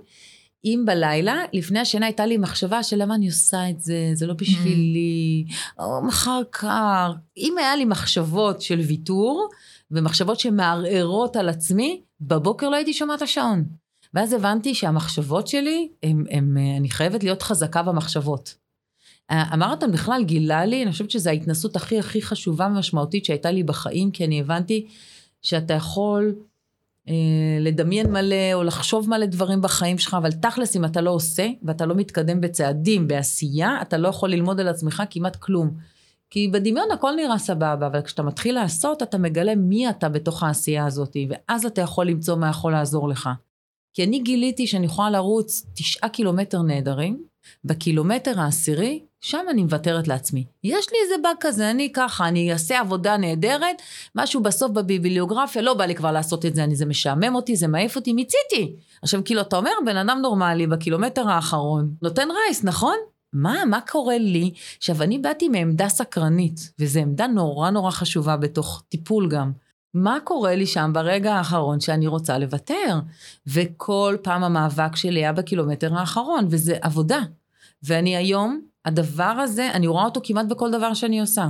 אם בלילה, לפני השינה הייתה לי מחשבה של למה אני עושה את זה, זה לא בשבילי. או מחר קר. אם היה לי מחשבות של ויתור, ומחשבות שמערערות על עצמי, בבוקר לא הייתי שומעת השעון. ואז הבנתי שהמחשבות שלי, הם, הם, אני חייבת להיות חזקה במחשבות. המרתון בכלל גילה לי, אני חושבת שזו ההתנסות הכי הכי חשובה ומשמעותית שהייתה לי בחיים, כי אני הבנתי שאתה יכול אה, לדמיין מלא או לחשוב מלא דברים בחיים שלך, אבל תכלס אם אתה לא עושה ואתה לא מתקדם בצעדים, בעשייה, אתה לא יכול ללמוד על עצמך כמעט כלום. כי בדמיון הכל נראה סבבה, אבל כשאתה מתחיל לעשות, אתה מגלה מי אתה בתוך העשייה הזאת, ואז אתה יכול למצוא מה יכול לעזור לך. כי אני גיליתי שאני יכולה לרוץ תשעה קילומטר נהדרים, בקילומטר העשירי, שם אני מוותרת לעצמי. יש לי איזה באג כזה, אני ככה, אני אעשה עבודה נהדרת, משהו בסוף בביבליוגרפיה, לא בא לי כבר לעשות את זה, אני, זה משעמם אותי, זה מעיף אותי, מיציתי. עכשיו, כאילו, אתה אומר, בן אדם נורמלי בקילומטר האחרון, נותן רייס, נכון? מה, מה קורה לי? עכשיו, אני באתי מעמדה סקרנית, וזו עמדה נורא נורא חשובה בתוך טיפול גם. מה קורה לי שם ברגע האחרון שאני רוצה לוותר? וכל פעם המאבק שלי היה בקילומטר האחרון, וזה עבודה. ואני היום, הדבר הזה, אני רואה אותו כמעט בכל דבר שאני עושה.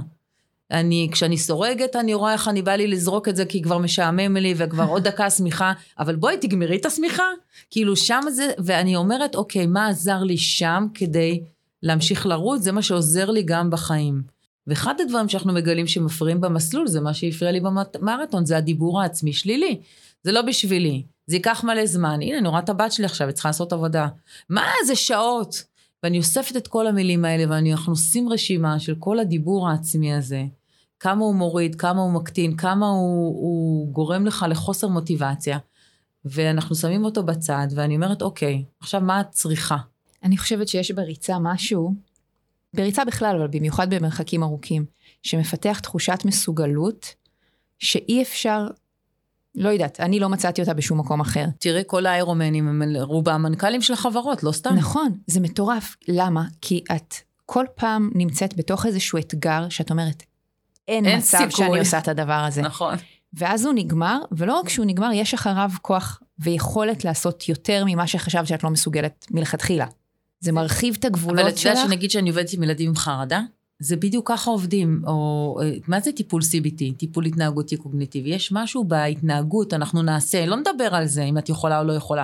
אני, כשאני סורגת, אני רואה איך אני בא לי לזרוק את זה כי כבר משעמם לי וכבר עוד דקה שמיכה, אבל בואי תגמרי את השמיכה. כאילו שם זה, ואני אומרת, אוקיי, מה עזר לי שם כדי להמשיך לרוץ? זה מה שעוזר לי גם בחיים. ואחד הדברים שאנחנו מגלים שמפריעים במסלול, זה מה שהפריע לי במרתון, זה הדיבור העצמי שלילי. זה לא בשבילי, זה ייקח מלא זמן. הנה, אני רואה את הבת שלי עכשיו, היא צריכה לעשות עבודה. מה, זה שעות. ואני אוספת את כל המילים האלה, ואנחנו עושים רשימה של כל הדיבור העצמי הזה. כמה הוא מוריד, כמה הוא מקטין, כמה הוא, הוא גורם לך לחוסר מוטיבציה. ואנחנו שמים אותו בצד, ואני אומרת, אוקיי, עכשיו מה את צריכה? אני חושבת שיש בריצה משהו, בריצה בכלל, אבל במיוחד במרחקים ארוכים, שמפתח תחושת מסוגלות שאי אפשר לא יודעת, אני לא מצאתי אותה בשום מקום אחר. תראי, כל האיירומנים הם רובם מנכ"לים של החברות, לא סתם. נכון, זה מטורף. למה? כי את כל פעם נמצאת בתוך איזשהו אתגר שאת אומרת, אין, אין מצב סיכוי. שאני עושה את הדבר הזה. נכון. ואז הוא נגמר, ולא רק שהוא נגמר, יש אחריו כוח ויכולת לעשות יותר ממה שחשבת שאת לא מסוגלת מלכתחילה. זה מרחיב את הגבולות שלך. אבל את יודעת שנגיד שאני עובדת עם ילדים עם חרדה, זה בדיוק ככה עובדים, או מה זה טיפול CBT, טיפול התנהגותי קוגניטיבי? יש משהו בהתנהגות, אנחנו נעשה, לא נדבר על זה אם את יכולה או לא יכולה.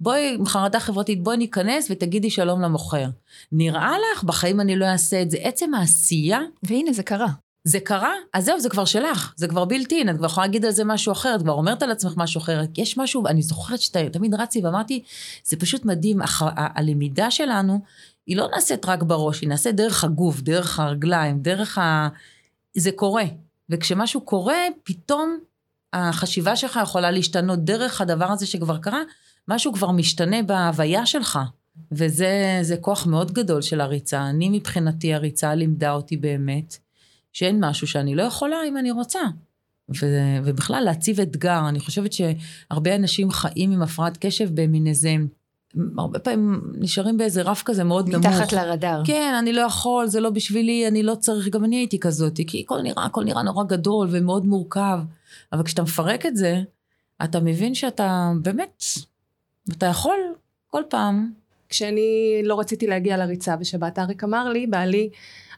בואי, חרדה חברתית, בואי ניכנס ותגידי שלום למוכר. נראה לך, בחיים אני לא אעשה את זה. עצם העשייה... והנה, זה קרה. זה קרה? אז זהו, זה כבר שלך, זה כבר בלתי אין, את כבר יכולה להגיד על זה משהו אחר, את כבר אומרת על עצמך משהו אחר. יש משהו, אני זוכרת שתמיד רצתי ואמרתי, זה פשוט מדהים, הח, הלמידה שלנו, היא לא נעשית רק בראש, היא נעשית דרך הגוף, דרך הרגליים, דרך ה... זה קורה. וכשמשהו קורה, פתאום החשיבה שלך יכולה להשתנות דרך הדבר הזה שכבר קרה, משהו כבר משתנה בהוויה שלך. וזה כוח מאוד גדול של הריצה. אני מבחינתי, הריצה לימדה אותי באמת, שאין משהו שאני לא יכולה אם אני רוצה. ו- ובכלל להציב אתגר, אני חושבת שהרבה אנשים חיים עם הפרעת קשב במין איזה הרבה פעמים נשארים באיזה רף כזה מאוד מתחת נמוך. מתחת לרדאר. כן, אני לא יכול, זה לא בשבילי, אני לא צריך, גם אני הייתי כזאת, כי הכל נראה, הכל נראה נורא גדול ומאוד מורכב. אבל כשאתה מפרק את זה, אתה מבין שאתה באמת, אתה יכול כל פעם. כשאני לא רציתי להגיע לריצה בשבת, אריק אמר לי, בעלי,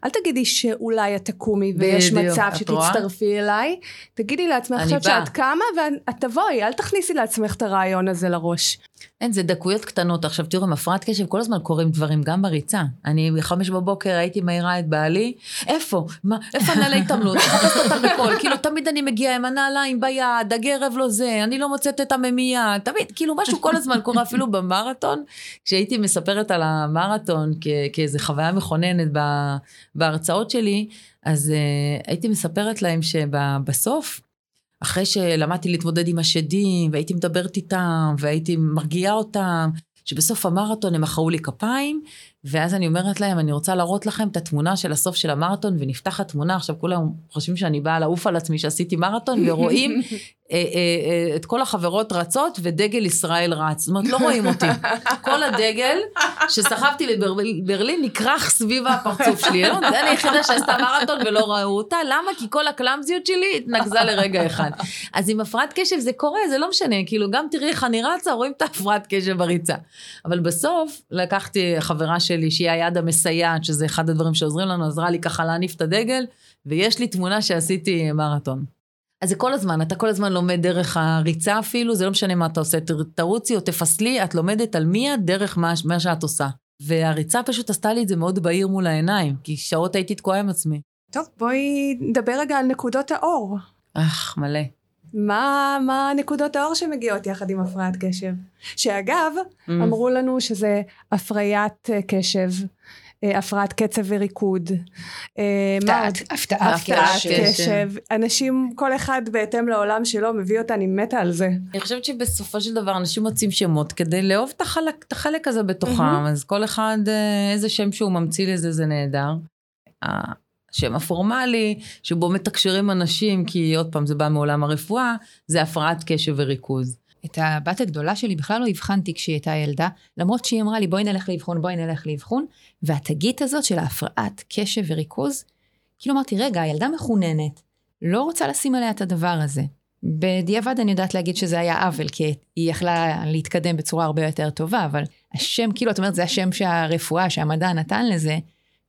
אל תגידי שאולי את תקומי ויש בדיוק, מצב שתצטרפי רואה? אליי, תגידי לעצמך עכשיו שאת קמה ואת תבואי, אל תכניסי לעצמך את הרעיון הזה לראש. אין, זה דקויות קטנות. עכשיו תראו, עם הפרעת קשב כל הזמן קורים דברים, גם בריצה. אני בחמש בבוקר הייתי מעירה את בעלי, איפה? מה, איפה הנעלי התעמלות? מחפשת אותה בקול. כאילו, תמיד אני מגיעה עם הנעליים ביד, הגרב לא זה, אני לא מוצאת את הממייה, תמיד, כאילו, משהו כל הזמן קורה, אפילו במרתון. כשהייתי מספרת על המרתון כאיזו חוויה מכוננת בהרצאות שלי, אז uh, הייתי מספרת להם שבסוף, אחרי שלמדתי להתמודד עם השדים, והייתי מדברת איתם, והייתי מרגיעה אותם, שבסוף המרתון הם מחאו לי כפיים, ואז אני אומרת להם, אני רוצה להראות לכם את התמונה של הסוף של המרתון, ונפתחת תמונה, עכשיו כולם חושבים שאני באה לעוף על עצמי שעשיתי מרתון, ורואים אה, אה, אה, את כל החברות רצות ודגל ישראל רץ. זאת אומרת, לא רואים אותי. כל הדגל שסחבתי לברלין נכרך סביב הפרצוף שלי. אני היחידה שעשתה מרתון ולא ראו אותה. למה? כי כל הקלאמזיות שלי התנקזה לרגע אחד. אז עם הפרעת קשב זה קורה, זה לא משנה. כאילו, גם תראי איך אני רצה, רואים את ההפרעת קשב בריצה. אבל בסוף לקחתי חברה שלי, שהיא היד המסייעת, שזה אחד הדברים שעוזרים לנו, עזרה לי ככה להניף את הדגל, ויש לי תמונה שעשיתי מרתון. אז זה כל הזמן, אתה כל הזמן לומד דרך הריצה אפילו, זה לא משנה מה אתה עושה, תרוצי או תפסלי, את לומדת על מי את דרך מה, מה שאת עושה. והריצה פשוט עשתה לי את זה מאוד בהיר מול העיניים, כי שעות הייתי תקועה עם עצמי. טוב, בואי נדבר רגע על נקודות האור. אך, מלא. מה, מה נקודות האור שמגיעות יחד עם הפרעת קשב? שאגב, mm. אמרו לנו שזה הפריית קשב. אה, הפרעת קצב וריקוד. אה, הפתעת קשב. אנשים, כל אחד בהתאם לעולם שלו, מביא אותה, אני מתה על זה. אני חושבת שבסופו של דבר אנשים מוצאים שמות כדי לאהוב את החלק, את החלק הזה בתוכם, אז כל אחד, אה, איזה שם שהוא ממציא לזה, זה נהדר. השם הפורמלי, שבו מתקשרים אנשים, כי עוד פעם, זה בא מעולם הרפואה, זה הפרעת קשב וריכוז. את הבת הגדולה שלי בכלל לא הבחנתי כשהיא הייתה ילדה, למרות שהיא אמרה לי בואי נלך לאבחון, בואי נלך לאבחון, והתגית הזאת של ההפרעת קשב וריכוז, כאילו אמרתי, רגע, הילדה מחוננת, לא רוצה לשים עליה את הדבר הזה. בדיעבד אני יודעת להגיד שזה היה עוול, כי היא יכלה להתקדם בצורה הרבה יותר טובה, אבל השם, כאילו, את אומרת, זה השם שהרפואה, שהמדע נתן לזה,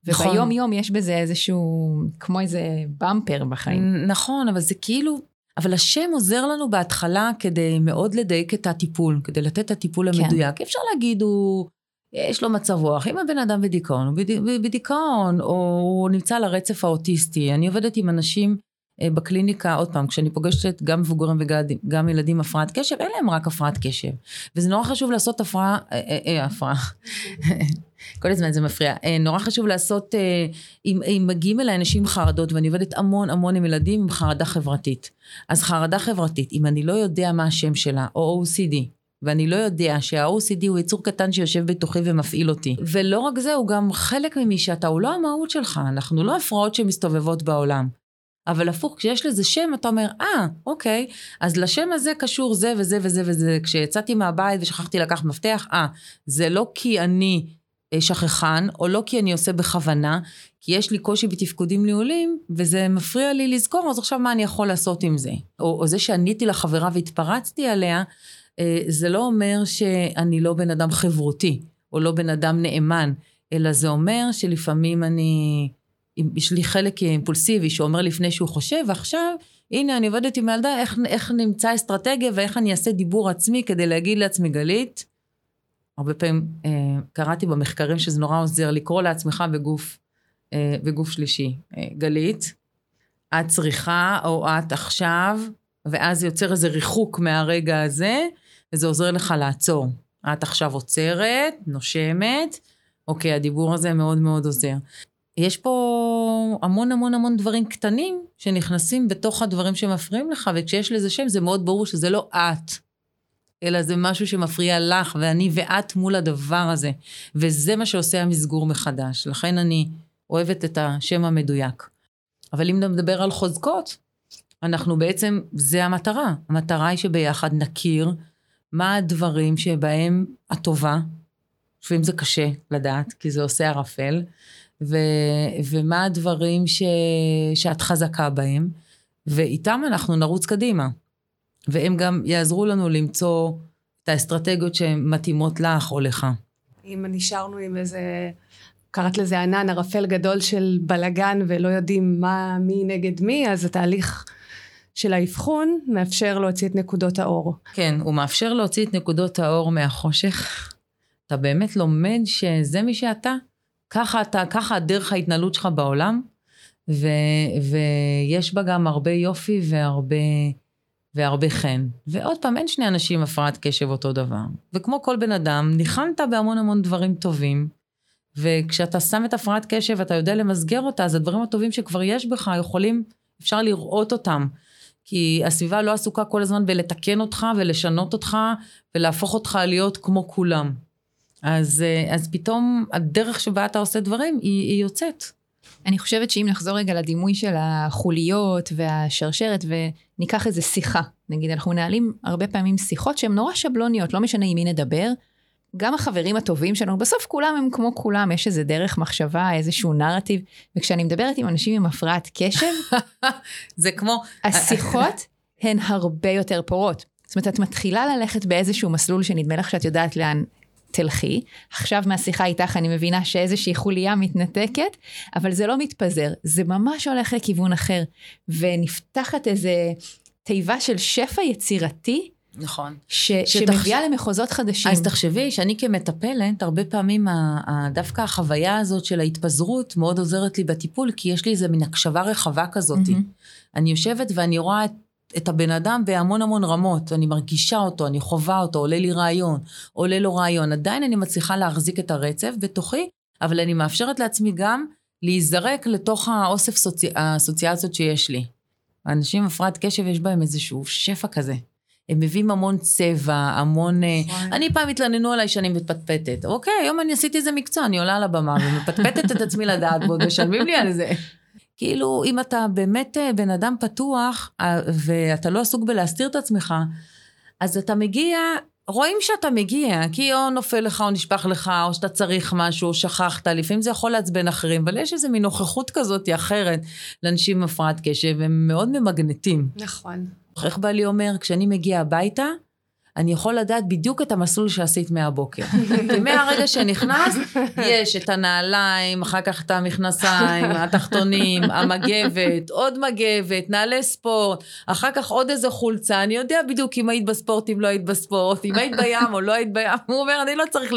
וביום נכון. יום יש בזה איזשהו, כמו איזה במפר בחיים. נכון, אבל זה כאילו, אבל השם עוזר לנו בהתחלה כדי מאוד לדייק את הטיפול, כדי לתת את הטיפול כן. המדויק. אפשר להגיד, הוא, יש לו מצב רוח. אם הבן אדם בדיכאון, הוא בדיכאון, או הוא נמצא על הרצף האוטיסטי. אני עובדת עם אנשים אה, בקליניקה, עוד פעם, כשאני פוגשת גם מבוגרים וגם ילדים הפרעת קשב, אין להם רק הפרעת קשב. וזה נורא חשוב לעשות הפרעה, אה, אה, אה הפרעה. כל הזמן זה מפריע. אה, נורא חשוב לעשות, אה, אם, אם מגיעים אליי אנשים עם חרדות, ואני עובדת המון המון עם ילדים עם חרדה חברתית. אז חרדה חברתית, אם אני לא יודע מה השם שלה, או OCD, ואני לא יודע שה-OCD הוא יצור קטן שיושב בתוכי ומפעיל אותי. ולא רק זה, הוא גם חלק ממי שאתה, הוא לא המהות שלך, אנחנו לא הפרעות שמסתובבות בעולם. אבל הפוך, כשיש לזה שם, אתה אומר, אה, ah, אוקיי, אז לשם הזה קשור זה וזה וזה וזה. כשיצאתי מהבית ושכחתי לקחת מפתח, אה, ah, זה לא כי אני שכחן, או לא כי אני עושה בכוונה, כי יש לי קושי בתפקודים ניהולים, וזה מפריע לי לזכור, אז עכשיו מה אני יכול לעשות עם זה? או, או זה שעניתי לחברה והתפרצתי עליה, אה, זה לא אומר שאני לא בן אדם חברותי. או לא בן אדם נאמן, אלא זה אומר שלפעמים אני, יש לי חלק אימפולסיבי שאומר לפני שהוא חושב, ועכשיו, הנה, אני עובדת עם הילדה, איך, איך נמצא אסטרטגיה ואיך אני אעשה דיבור עצמי כדי להגיד לעצמי, גלית, הרבה פעמים אה, קראתי במחקרים שזה נורא עוזר לקרוא לעצמך בגוף, אה, בגוף שלישי. אה, גלית, את צריכה, או את עכשיו, ואז יוצר איזה ריחוק מהרגע הזה, וזה עוזר לך לעצור. את עכשיו עוצרת, נושמת, אוקיי, הדיבור הזה מאוד מאוד עוזר. יש פה המון המון המון דברים קטנים שנכנסים בתוך הדברים שמפריעים לך, וכשיש לזה שם זה מאוד ברור שזה לא את, אלא זה משהו שמפריע לך, ואני ואת מול הדבר הזה. וזה מה שעושה המסגור מחדש. לכן אני אוהבת את השם המדויק. אבל אם נדבר על חוזקות, אנחנו בעצם, זה המטרה. המטרה היא שביחד נכיר מה הדברים שבהם הטובה, לפעמים זה קשה לדעת, כי זה עושה ערפל, ו, ומה הדברים ש, שאת חזקה בהם, ואיתם אנחנו נרוץ קדימה. והם גם יעזרו לנו למצוא את האסטרטגיות שמתאימות לך או לך. אם נשארנו עם איזה, קראת לזה ענן ערפל גדול של בלגן ולא יודעים מה, מי נגד מי, אז התהליך של האבחון מאפשר להוציא את נקודות האור. כן, הוא מאפשר להוציא את נקודות האור מהחושך. אתה באמת לומד שזה מי שאתה. ככה אתה, ככה דרך ההתנהלות שלך בעולם, ו, ויש בה גם הרבה יופי והרבה, והרבה חן. ועוד פעם, אין שני אנשים הפרעת קשב אותו דבר. וכמו כל בן אדם, ניחנת בהמון המון דברים טובים, וכשאתה שם את הפרעת קשב ואתה יודע למסגר אותה, אז הדברים הטובים שכבר יש בך יכולים, אפשר לראות אותם. כי הסביבה לא עסוקה כל הזמן בלתקן אותך ולשנות אותך ולהפוך אותך להיות כמו כולם. אז, אה, אז פתאום הדרך שבה אתה עושה דברים היא, היא יוצאת. אני חושבת שאם נחזור רגע לדימוי של החוליות והשרשרת וניקח איזה שיחה, נגיד אנחנו מנהלים הרבה פעמים שיחות שהן נורא שבלוניות, לא משנה עם מי נדבר, גם החברים הטובים שלנו, בסוף כולם הם כמו כולם, יש איזה דרך מחשבה, איזשהו נרטיב, וכשאני מדברת עם אנשים עם הפרעת קשב, זה כמו... השיחות הן הרבה יותר פורות. זאת אומרת, את מתחילה ללכת באיזשהו מסלול שנדמה לך שאת יודעת לאן תלכי. עכשיו מהשיחה איתך אני מבינה שאיזושהי חוליה מתנתקת, אבל זה לא מתפזר, זה ממש הולך לכיוון אחר. ונפתחת איזה תיבה של שפע יצירתי. נכון. ש, שתחש... שמביאה למחוזות חדשים. אז תחשבי שאני כמטפלת, הרבה פעמים ה, ה, דווקא החוויה הזאת של ההתפזרות מאוד עוזרת לי בטיפול, כי יש לי איזה מין הקשבה רחבה כזאת. Mm-hmm. אני יושבת ואני רואה את את הבן אדם בהמון המון רמות. אני מרגישה אותו, אני חווה אותו, עולה לי רעיון, עולה לו רעיון. עדיין אני מצליחה להחזיק את הרצף בתוכי, אבל אני מאפשרת לעצמי גם להיזרק לתוך האוסף סוצי... האסוציאציות שיש לי. האנשים עם הפרעת קשב יש בהם איזשהו שפע כזה. הם מביאים המון צבע, המון... אה, נכון. אני פעם התלוננו עליי שאני מפטפטת. אוקיי, היום אני עשיתי איזה מקצוע, אני עולה על הבמה ומפטפטת את עצמי לדעת, ועוד משלמים לי על זה. כאילו, אם אתה באמת אה, בן אדם פתוח, אה, ואתה לא עסוק בלהסתיר את עצמך, אז אתה מגיע, רואים שאתה מגיע, כי או נופל לך או נשפך לך, או שאתה צריך משהו, או שכחת, לפעמים זה יכול לעצבן אחרים, אבל יש איזו מין נוכחות כזאת אחרת לאנשים עם הפרעת קשב, הם מאוד ממגנטים. נכון. איך בעלי אומר, כשאני מגיע הביתה, אני יכול לדעת בדיוק את המסלול שעשית מהבוקר. כי מהרגע שנכנסת, יש את הנעליים, אחר כך את המכנסיים, התחתונים, המגבת, עוד מגבת, נעלי ספורט, אחר כך עוד איזה חולצה, אני יודע בדיוק אם היית בספורט, אם לא היית בספורט, אם היית בים או לא היית בים, הוא אומר, אני לא צריך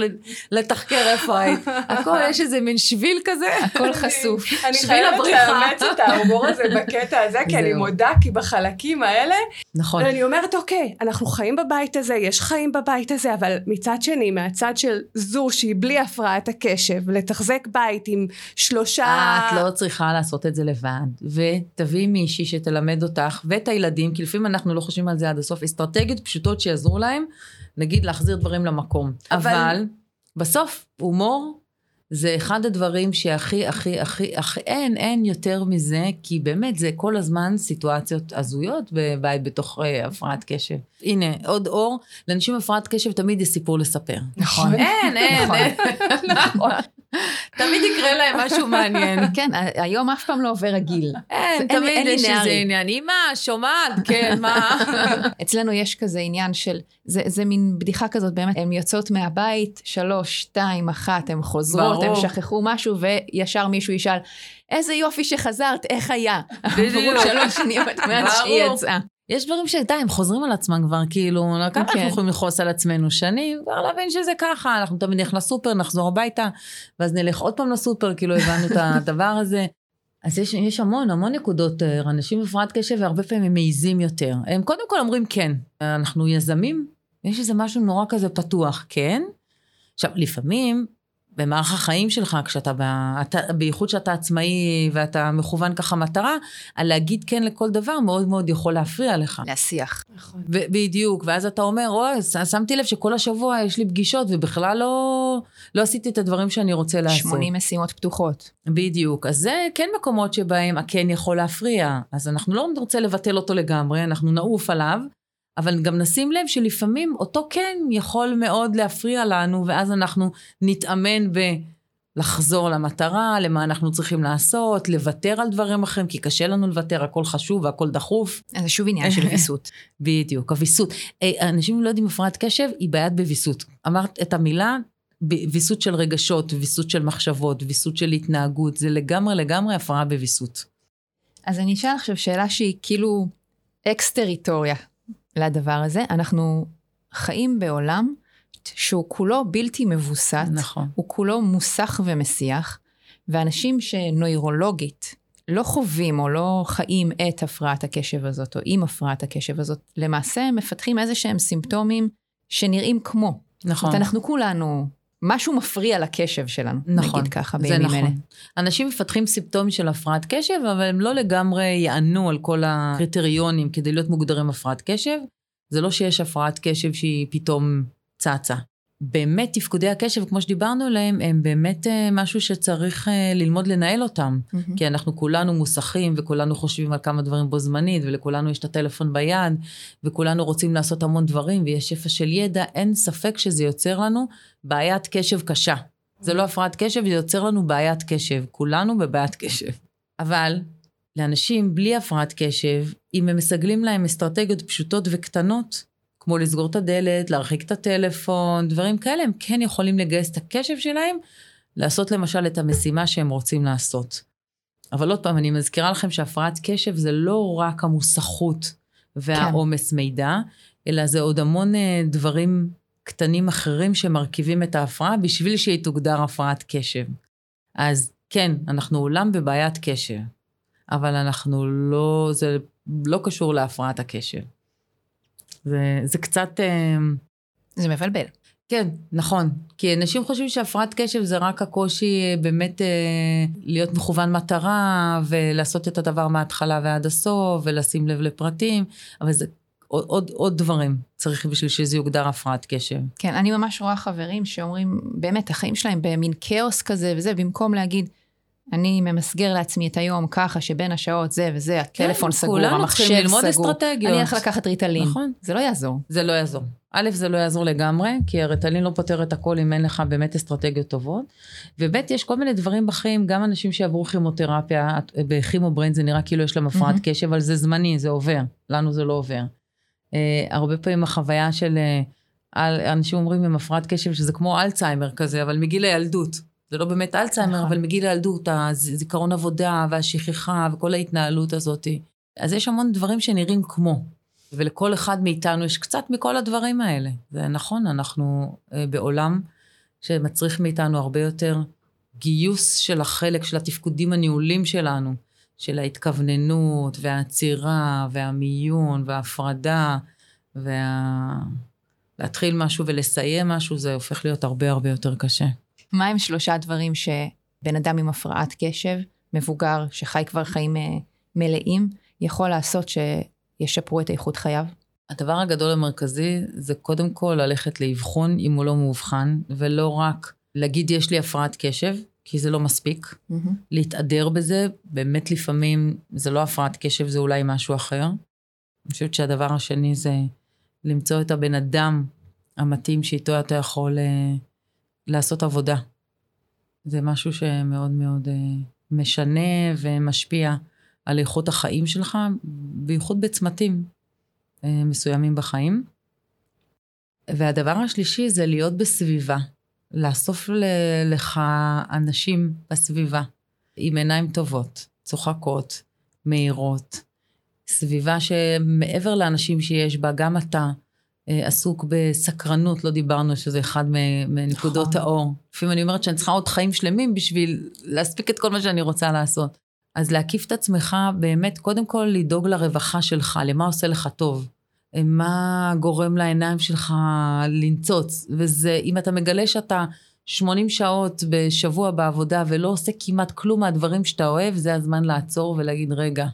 לתחקר איפה היית. הכל, יש איזה מין שביל כזה. הכל חשוף. אני חייבת לאמץ את ההומור הזה בקטע הזה, כי אני מודה, כי בחלקים האלה, נכון. אני אומרת, אוקיי, אנחנו חיים בבית הזה, הזה, יש חיים בבית הזה, אבל מצד שני, מהצד של זו שהיא בלי הפרעת הקשב, לתחזק בית עם שלושה... את לא צריכה לעשות את זה לבד, ותביאי מישהי שתלמד אותך, ואת הילדים, כי לפעמים אנחנו לא חושבים על זה עד הסוף, אסטרטגיות פשוטות שיעזרו להם, נגיד להחזיר דברים למקום. אבל, אבל בסוף, הומור זה אחד הדברים שהכי, הכי, הכי, הכי, אין, אין יותר מזה, כי באמת זה כל הזמן סיטואציות הזויות בבית בתוך uh, הפרעת קשב. הנה, עוד אור, לאנשים עם הפרעת קשב תמיד יש סיפור לספר. נכון. אין, אין, נכון. אין. נכון. תמיד יקרה להם משהו מעניין. כן, היום אף פעם לא עובר הגיל. אין, תמיד יש איזה עניין. אמא, שומעת? כן, מה? אצלנו יש כזה עניין של, זה מין בדיחה כזאת, באמת, הן יוצאות מהבית, שלוש, שתיים, אחת, הן חוזרות, הן שכחו משהו, וישר מישהו ישאל, איזה יופי שחזרת, איך היה? בדיוק. שלוש שנים מאז שהיא יצאה. יש דברים שדי, הם חוזרים על עצמם כבר, כאילו, כמה אנחנו כן. יכולים לכעוס על עצמנו שנים, כבר להבין שזה ככה, אנחנו תמיד נלך לסופר, נחזור הביתה, ואז נלך עוד פעם לסופר, כאילו הבנו את הדבר הזה. אז יש, יש המון, המון נקודות, אה, אנשים בפרעת קשב, והרבה פעמים הם מעיזים יותר. הם קודם כל אומרים כן, אנחנו יזמים, יש איזה משהו נורא כזה פתוח, כן. עכשיו, לפעמים במערך החיים שלך, כשאתה, אתה, בייחוד שאתה עצמאי ואתה מכוון ככה מטרה, על להגיד כן לכל דבר מאוד מאוד יכול להפריע לך. להסיח. נכון. בדיוק, ואז אתה אומר, אוי, שמתי לב שכל השבוע יש לי פגישות ובכלל לא, לא עשיתי את הדברים שאני רוצה לעשות. 80 משימות פתוחות. בדיוק, אז זה כן מקומות שבהם הכן יכול להפריע. אז אנחנו לא נרצה לבטל אותו לגמרי, אנחנו נעוף עליו. אבל גם נשים לב שלפעמים אותו כן יכול מאוד להפריע לנו, ואז אנחנו נתאמן ב... לחזור למטרה, למה אנחנו צריכים לעשות, לוותר על דברים אחרים, כי קשה לנו לוותר, הכל חשוב והכל דחוף. זה שוב עניין של ויסות. בדיוק, הוויסות. אה, אנשים לא יודעים הפרעת קשב, היא בעיית בוויסות. אמרת את המילה, ויסות של רגשות, ויסות של מחשבות, ויסות של התנהגות, זה לגמרי לגמרי הפרעה בוויסות. אז אני אשאל עכשיו שאלה שהיא כאילו אקס טריטוריה לדבר הזה. אנחנו חיים בעולם שהוא כולו בלתי מבוסת, נכון. הוא כולו מוסך ומסיח, ואנשים שנוירולוגית לא חווים או לא חיים את הפרעת הקשב הזאת, או עם הפרעת הקשב הזאת, למעשה הם מפתחים איזה שהם סימפטומים שנראים כמו. נכון. זאת אומרת, אנחנו כולנו משהו מפריע לקשב שלנו, נכון, נגיד ככה בימים נכון. אלה. אנשים מפתחים סימפטומים של הפרעת קשב, אבל הם לא לגמרי יענו על כל הקריטריונים כדי להיות מוגדרים הפרעת קשב. זה לא שיש הפרעת קשב שהיא פתאום צצה. באמת תפקודי הקשב, כמו שדיברנו עליהם, הם באמת אה, משהו שצריך אה, ללמוד לנהל אותם. Mm-hmm. כי אנחנו כולנו מוסכים, וכולנו חושבים על כמה דברים בו זמנית, ולכולנו יש את הטלפון ביד, וכולנו רוצים לעשות המון דברים, ויש שפע של ידע, אין ספק שזה יוצר לנו בעיית קשב קשה. Mm-hmm. זה לא הפרעת קשב, זה יוצר לנו בעיית קשב. כולנו בבעיית קשב. אבל לאנשים בלי הפרעת קשב, אם הם מסגלים להם אסטרטגיות פשוטות וקטנות, כמו לסגור את הדלת, להרחיק את הטלפון, דברים כאלה, הם כן יכולים לגייס את הקשב שלהם, לעשות למשל את המשימה שהם רוצים לעשות. אבל עוד פעם, אני מזכירה לכם שהפרעת קשב זה לא רק המוסכות והעומס כן. מידע, אלא זה עוד המון אה, דברים קטנים אחרים שמרכיבים את ההפרעה בשביל שהיא תוגדר הפרעת קשב. אז כן, אנחנו עולם בבעיית קשב, אבל אנחנו לא, זה לא קשור להפרעת הקשב. זה, זה קצת... אה, זה מבלבל. כן, נכון. כי אנשים חושבים שהפרעת קשב זה רק הקושי אה, באמת אה, להיות מכוון מטרה, ולעשות את הדבר מההתחלה ועד הסוף, ולשים לב לפרטים, אבל זה עוד, עוד, עוד דברים צריך בשביל שזה יוגדר הפרעת קשב. כן, אני ממש רואה חברים שאומרים, באמת, החיים שלהם במין כאוס כזה וזה, במקום להגיד, אני ממסגר לעצמי את היום ככה שבין השעות זה וזה, הטלפון כן, סגור, המחשב סגור. ללמוד אסטרטגיות. אני הולך לקחת ריטלין. נכון. זה לא יעזור. זה לא יעזור. א', זה לא יעזור לגמרי, כי הריטלין לא פותר את הכל אם אין לך באמת אסטרטגיות טובות. וב', יש כל מיני דברים בחיים, גם אנשים שעברו כימותרפיה, ב chemo brain זה נראה כאילו יש להם הפרעת mm-hmm. קשב, אבל זה זמני, זה עובר. לנו זה לא עובר. Uh, הרבה פעמים החוויה של... uh, אנשים אומרים עם הפרעת קשב שזה כמו אלצהיימר כזה, אבל מגיל הילדות. זה לא באמת אלצהיימר, נכון. אבל מגיל הילדות, הזיכרון עבודה והשכחה וכל ההתנהלות הזאת. אז יש המון דברים שנראים כמו, ולכל אחד מאיתנו יש קצת מכל הדברים האלה. זה נכון, אנחנו אה, בעולם שמצריך מאיתנו הרבה יותר גיוס של החלק, של התפקודים הניהולים שלנו, של ההתכווננות והעצירה והמיון וההפרדה, וה... להתחיל משהו ולסיים משהו, זה הופך להיות הרבה הרבה יותר קשה. מה הם שלושה דברים שבן אדם עם הפרעת קשב, מבוגר, שחי כבר חיים אה, מלאים, יכול לעשות שישפרו את איכות חייו? הדבר הגדול המרכזי זה קודם כל ללכת לאבחון אם הוא לא מאובחן, ולא רק להגיד יש לי הפרעת קשב, כי זה לא מספיק. Mm-hmm. להתהדר בזה, באמת לפעמים זה לא הפרעת קשב, זה אולי משהו אחר. אני חושבת שהדבר השני זה למצוא את הבן אדם המתאים שאיתו אתה יכול uh, לעשות עבודה. זה משהו שמאוד מאוד משנה ומשפיע על איכות החיים שלך, בייחוד בצמתים מסוימים בחיים. והדבר השלישי זה להיות בסביבה, לאסוף לך אנשים בסביבה עם עיניים טובות, צוחקות, מהירות, סביבה שמעבר לאנשים שיש בה, גם אתה אה, עסוק בסקרנות, לא דיברנו שזה אחד מנקודות נכון. האור. לפעמים אני אומרת שאני צריכה עוד חיים שלמים בשביל להספיק את כל מה שאני רוצה לעשות. אז להקיף את עצמך, באמת, קודם כל לדאוג לרווחה שלך, למה עושה לך טוב. מה גורם לעיניים שלך לנצוץ. וזה, אם אתה מגלה שאתה 80 שעות בשבוע בעבודה ולא עושה כמעט כלום מהדברים שאתה אוהב, זה הזמן לעצור ולהגיד, רגע,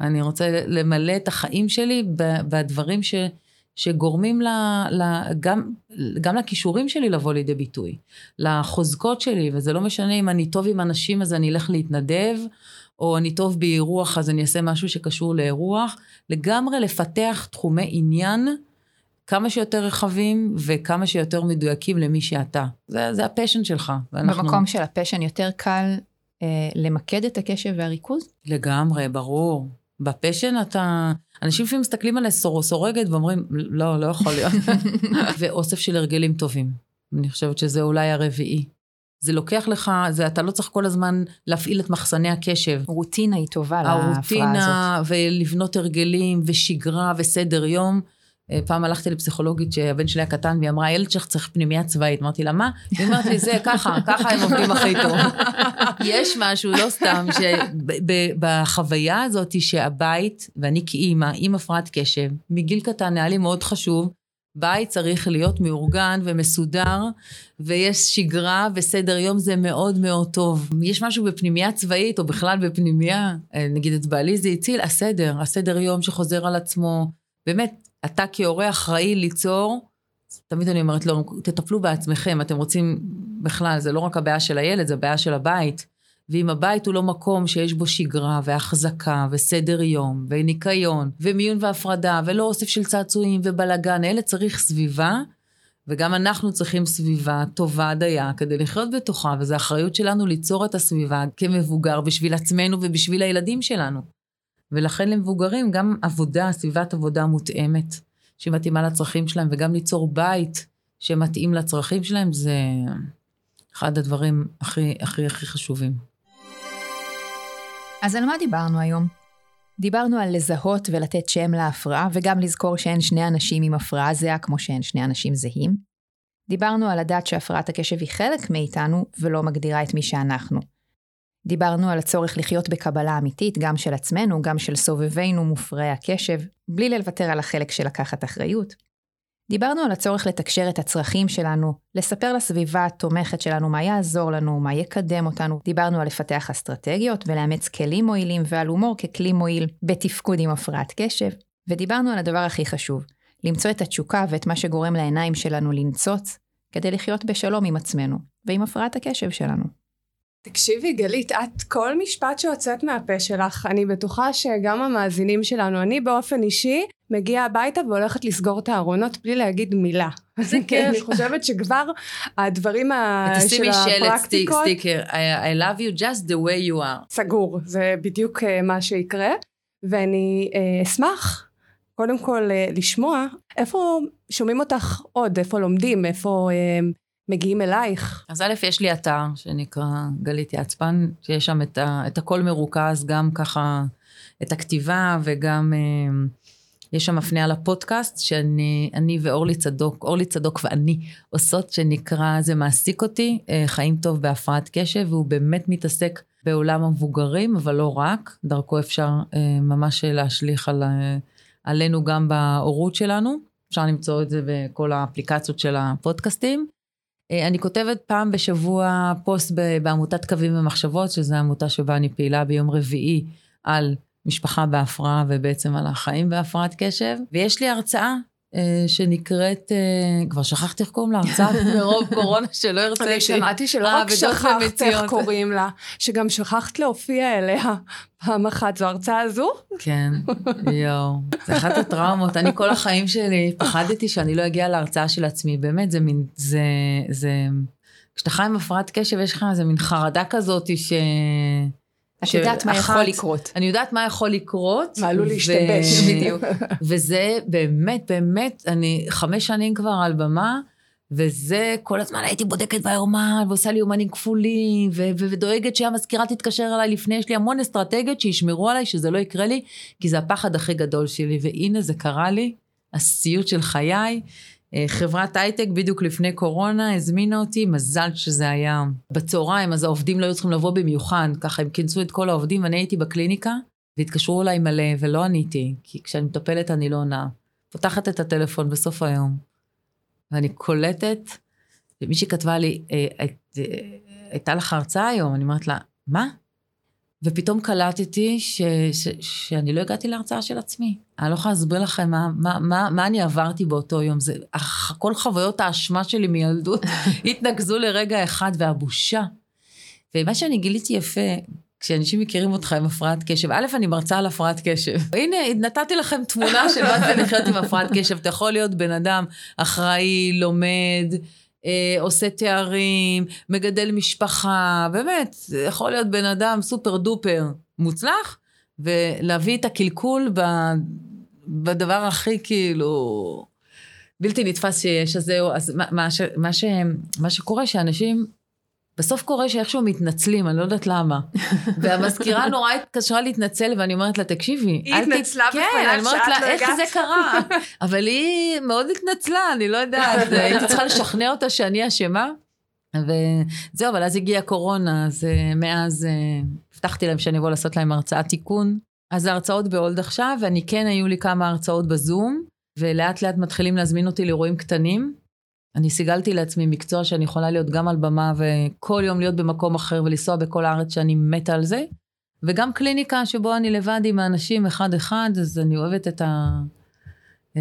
אני רוצה למלא את החיים שלי בדברים ש, שגורמים ל, ל, גם, גם לכישורים שלי לבוא לידי ביטוי, לחוזקות שלי, וזה לא משנה אם אני טוב עם אנשים אז אני אלך להתנדב, או אני טוב באירוח אז אני אעשה משהו שקשור לאירוח, לגמרי לפתח תחומי עניין כמה שיותר רחבים וכמה שיותר מדויקים למי שאתה. זה, זה ה passion שלך. ואנחנו... במקום של ה passion יותר קל אה, למקד את הקשב והריכוז? לגמרי, ברור. ב passion אתה... אנשים לפעמים מסתכלים עלי סור, סורגת ואומרים, לא, לא יכול להיות. ואוסף של הרגלים טובים. אני חושבת שזה אולי הרביעי. זה לוקח לך, זה, אתה לא צריך כל הזמן להפעיל את מחסני הקשב. רוטינה היא טובה להפרעה הזאת. הרוטינה, ולבנות הרגלים, ושגרה, וסדר יום. אה, פעם הלכתי לפסיכולוגית שהבן שלי היה קטן, והיא אמרה, הילד שלך צריך פנימייה צבאית. אמרתי לה, מה? היא אומרת לי, זה ככה, ככה הם עובדים הכי טוב. יש משהו, לא סתם, שבחוויה הזאת שהבית, ואני כאימא, עם הפרעת קשב, מגיל קטן היה לי מאוד חשוב, בית צריך להיות מאורגן ומסודר, ויש שגרה וסדר יום זה מאוד מאוד טוב. יש משהו בפנימייה צבאית, או בכלל בפנימייה, אה, נגיד את בעלי זה הציל, הסדר, הסדר יום שחוזר על עצמו. באמת, אתה כהורה אחראי ליצור, תמיד אני אומרת לו, תטפלו בעצמכם, אתם רוצים, בכלל, זה לא רק הבעיה של הילד, זה הבעיה של הבית. ואם הבית הוא לא מקום שיש בו שגרה והחזקה וסדר יום וניקיון ומיון והפרדה ולא אוסף של צעצועים ובלאגן, אלה צריך סביבה, וגם אנחנו צריכים סביבה טובה דייה כדי לחיות בתוכה, וזו אחריות שלנו ליצור את הסביבה כמבוגר בשביל עצמנו ובשביל הילדים שלנו. ולכן למבוגרים גם עבודה, סביבת עבודה מותאמת, שמתאימה לצרכים שלהם, וגם ליצור בית שמתאים לצרכים שלהם, זה אחד הדברים הכי הכי הכי חשובים. אז על מה דיברנו היום? דיברנו על לזהות ולתת שם להפרעה, וגם לזכור שאין שני אנשים עם הפרעה זהה כמו שאין שני אנשים זהים. דיברנו על לדעת שהפרעת הקשב היא חלק מאיתנו, ולא מגדירה את מי שאנחנו. דיברנו על הצורך לחיות בקבלה אמיתית, גם של עצמנו, גם של סובבינו מופרעי הקשב, בלי לוותר על החלק של לקחת אחריות. דיברנו על הצורך לתקשר את הצרכים שלנו, לספר לסביבה התומכת שלנו מה יעזור לנו, מה יקדם אותנו. דיברנו על לפתח אסטרטגיות ולאמץ כלים מועילים ועל הומור ככלי מועיל בתפקוד עם הפרעת קשב. ודיברנו על הדבר הכי חשוב, למצוא את התשוקה ואת מה שגורם לעיניים שלנו לנצוץ, כדי לחיות בשלום עם עצמנו ועם הפרעת הקשב שלנו. תקשיבי גלית, את כל משפט שיוצאת מהפה שלך, אני בטוחה שגם המאזינים שלנו, אני באופן אישי מגיעה הביתה והולכת לסגור את הארונות בלי להגיד מילה. זה כיף. אני חושבת שכבר הדברים של הפרקטיקות... תשימי שלט סטיקר, I love you just the way you are. סגור, זה בדיוק אה, מה שיקרה, ואני אה, אשמח קודם כל אה, לשמוע איפה שומעים אותך עוד, איפה לומדים, איפה מגיעים אלייך? אז א', יש לי אתר שנקרא גלית יצפן, שיש שם את, ה, את הכל מרוכז, גם ככה את הכתיבה וגם אה, יש שם הפניה לפודקאסט שאני אני ואורלי צדוק, אורלי צדוק ואני עושות, שנקרא זה מעסיק אותי, אה, חיים טוב בהפרעת קשב, והוא באמת מתעסק בעולם המבוגרים, אבל לא רק, דרכו אפשר אה, ממש להשליך על, עלינו גם בהורות שלנו. אפשר למצוא את זה בכל האפליקציות של הפודקאסטים. אה, אני כותבת פעם בשבוע פוסט בעמותת קווים ומחשבות, שזו עמותה שבה אני פעילה ביום רביעי על משפחה בהפרעה ובעצם על החיים בהפרעת קשב. ויש לי הרצאה אה, שנקראת, אה, כבר שכחתי איך קוראים לה, הרצאה מרוב קורונה שלא הרציתי. אני שמעתי שלא רק שכחת איך קוראים לה, שגם שכחת להופיע אליה פעם אחת. זו הרצאה הזו? כן, יואו. זה אחת הטראומות. אני כל החיים שלי פחדתי שאני לא אגיע להרצאה של עצמי. באמת, זה מין, זה, זה, כשאתה חי עם הפרעת קשב, יש לך איזה מין חרדה כזאת ש... את יודעת מה יכול לקרות. אני יודעת מה יכול לקרות. מה עלול להשתבש. בדיוק. וזה באמת, באמת, אני חמש שנים כבר על במה, וזה כל הזמן הייתי בודקת ביומן, ועושה לי יומנים כפולים, ו- ו- ודואגת שהמזכירה תתקשר אליי לפני, יש לי המון אסטרטגיות שישמרו עליי, שזה לא יקרה לי, כי זה הפחד הכי גדול שלי, והנה זה קרה לי, הסיוט של חיי. אה, חברת הייטק בדיוק לפני קורונה הזמינה אותי, מזל שזה היה בצהריים, אז העובדים לא היו צריכים לבוא במיוחד, ככה הם כינסו את כל העובדים, ואני הייתי בקליניקה, והתקשרו אליי מלא, ולא עניתי, כי כשאני מטפלת אני לא עונה. פותחת את הטלפון בסוף היום, ואני קולטת, ומישהי כתבה לי, אה, אה, הייתה לך הרצאה היום? אני אומרת לה, מה? ופתאום קלטתי ש, ש, שאני לא הגעתי להרצאה של עצמי. אני לא יכולה להסביר לכם מה, מה, מה, מה אני עברתי באותו יום. זה, כל חוויות האשמה שלי מילדות התנקזו לרגע אחד, והבושה. ומה שאני גיליתי יפה, כשאנשים מכירים אותך עם הפרעת קשב, א', אני מרצה על הפרעת קשב. הנה, נתתי לכם תמונה של מה זה לחיות עם הפרעת קשב. אתה יכול להיות בן אדם אחראי, לומד, עושה תארים, מגדל משפחה, באמת, יכול להיות בן אדם סופר דופר מוצלח, ולהביא את הקלקול ב, בדבר הכי כאילו בלתי נתפס שיש. אז זהו, אז מה, מה, ש, מה, ש, מה שקורה שאנשים בסוף קורה שאיכשהו מתנצלים, אני לא יודעת למה. והמזכירה נורא התקשרה להתנצל, ואני אומרת לה, תקשיבי, היא התנצלה בפניך שאת לא הגעת. כן, אני אומרת לה, איך זה קרה? אבל היא מאוד התנצלה, אני לא יודעת, הייתי צריכה לשכנע אותה שאני אשמה. וזהו, אבל אז הגיעה קורונה, אז אה, מאז אה, הבטחתי להם שאני אבוא לעשות להם הרצאת תיקון. אז ההרצאות בהולד עכשיו, ואני כן, היו לי כמה הרצאות בזום, ולאט לאט מתחילים להזמין אותי לאירועים קטנים. אני סיגלתי לעצמי מקצוע שאני יכולה להיות גם על במה וכל יום להיות במקום אחר ולנסוע בכל הארץ שאני מתה על זה, וגם קליניקה שבו אני לבד עם האנשים אחד-אחד, אז אני אוהבת את, ה,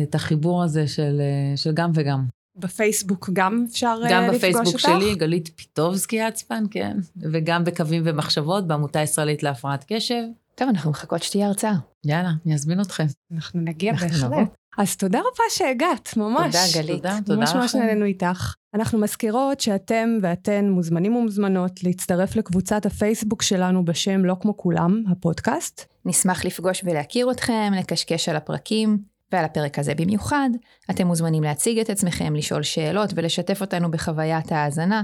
את החיבור הזה של, של גם וגם. בפייסבוק גם אפשר גם לפגוש אותך? גם בפייסבוק שלי, גלית פיטובסקי עצפן, כן, וגם בקווים ומחשבות בעמותה הישראלית להפרעת קשב. טוב, אנחנו מחכות שתהיה הרצאה. יאללה, אני אזמין אתכם. אנחנו נגיע אנחנו בהחלט. נבוא. אז תודה רבה שהגעת, ממש. תודה, גלית. תודה, תודה ממש ממש לכם. נהנינו איתך. אנחנו מזכירות שאתם ואתן מוזמנים ומוזמנות להצטרף לקבוצת הפייסבוק שלנו בשם לא כמו כולם, הפודקאסט. נשמח לפגוש ולהכיר אתכם, לקשקש על הפרקים ועל הפרק הזה במיוחד. אתם מוזמנים להציג את עצמכם, לשאול שאלות ולשתף אותנו בחוויית ההאזנה.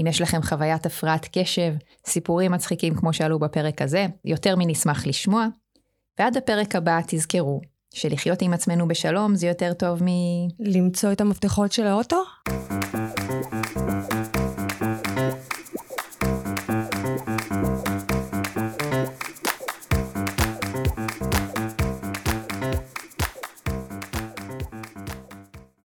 אם יש לכם חוויית הפרעת קשב, סיפורים מצחיקים כמו שעלו בפרק הזה, יותר מנשמח לשמוע. ועד הפרק הבא תזכרו שלחיות עם עצמנו בשלום זה יותר טוב מ... למצוא את המפתחות של האוטו?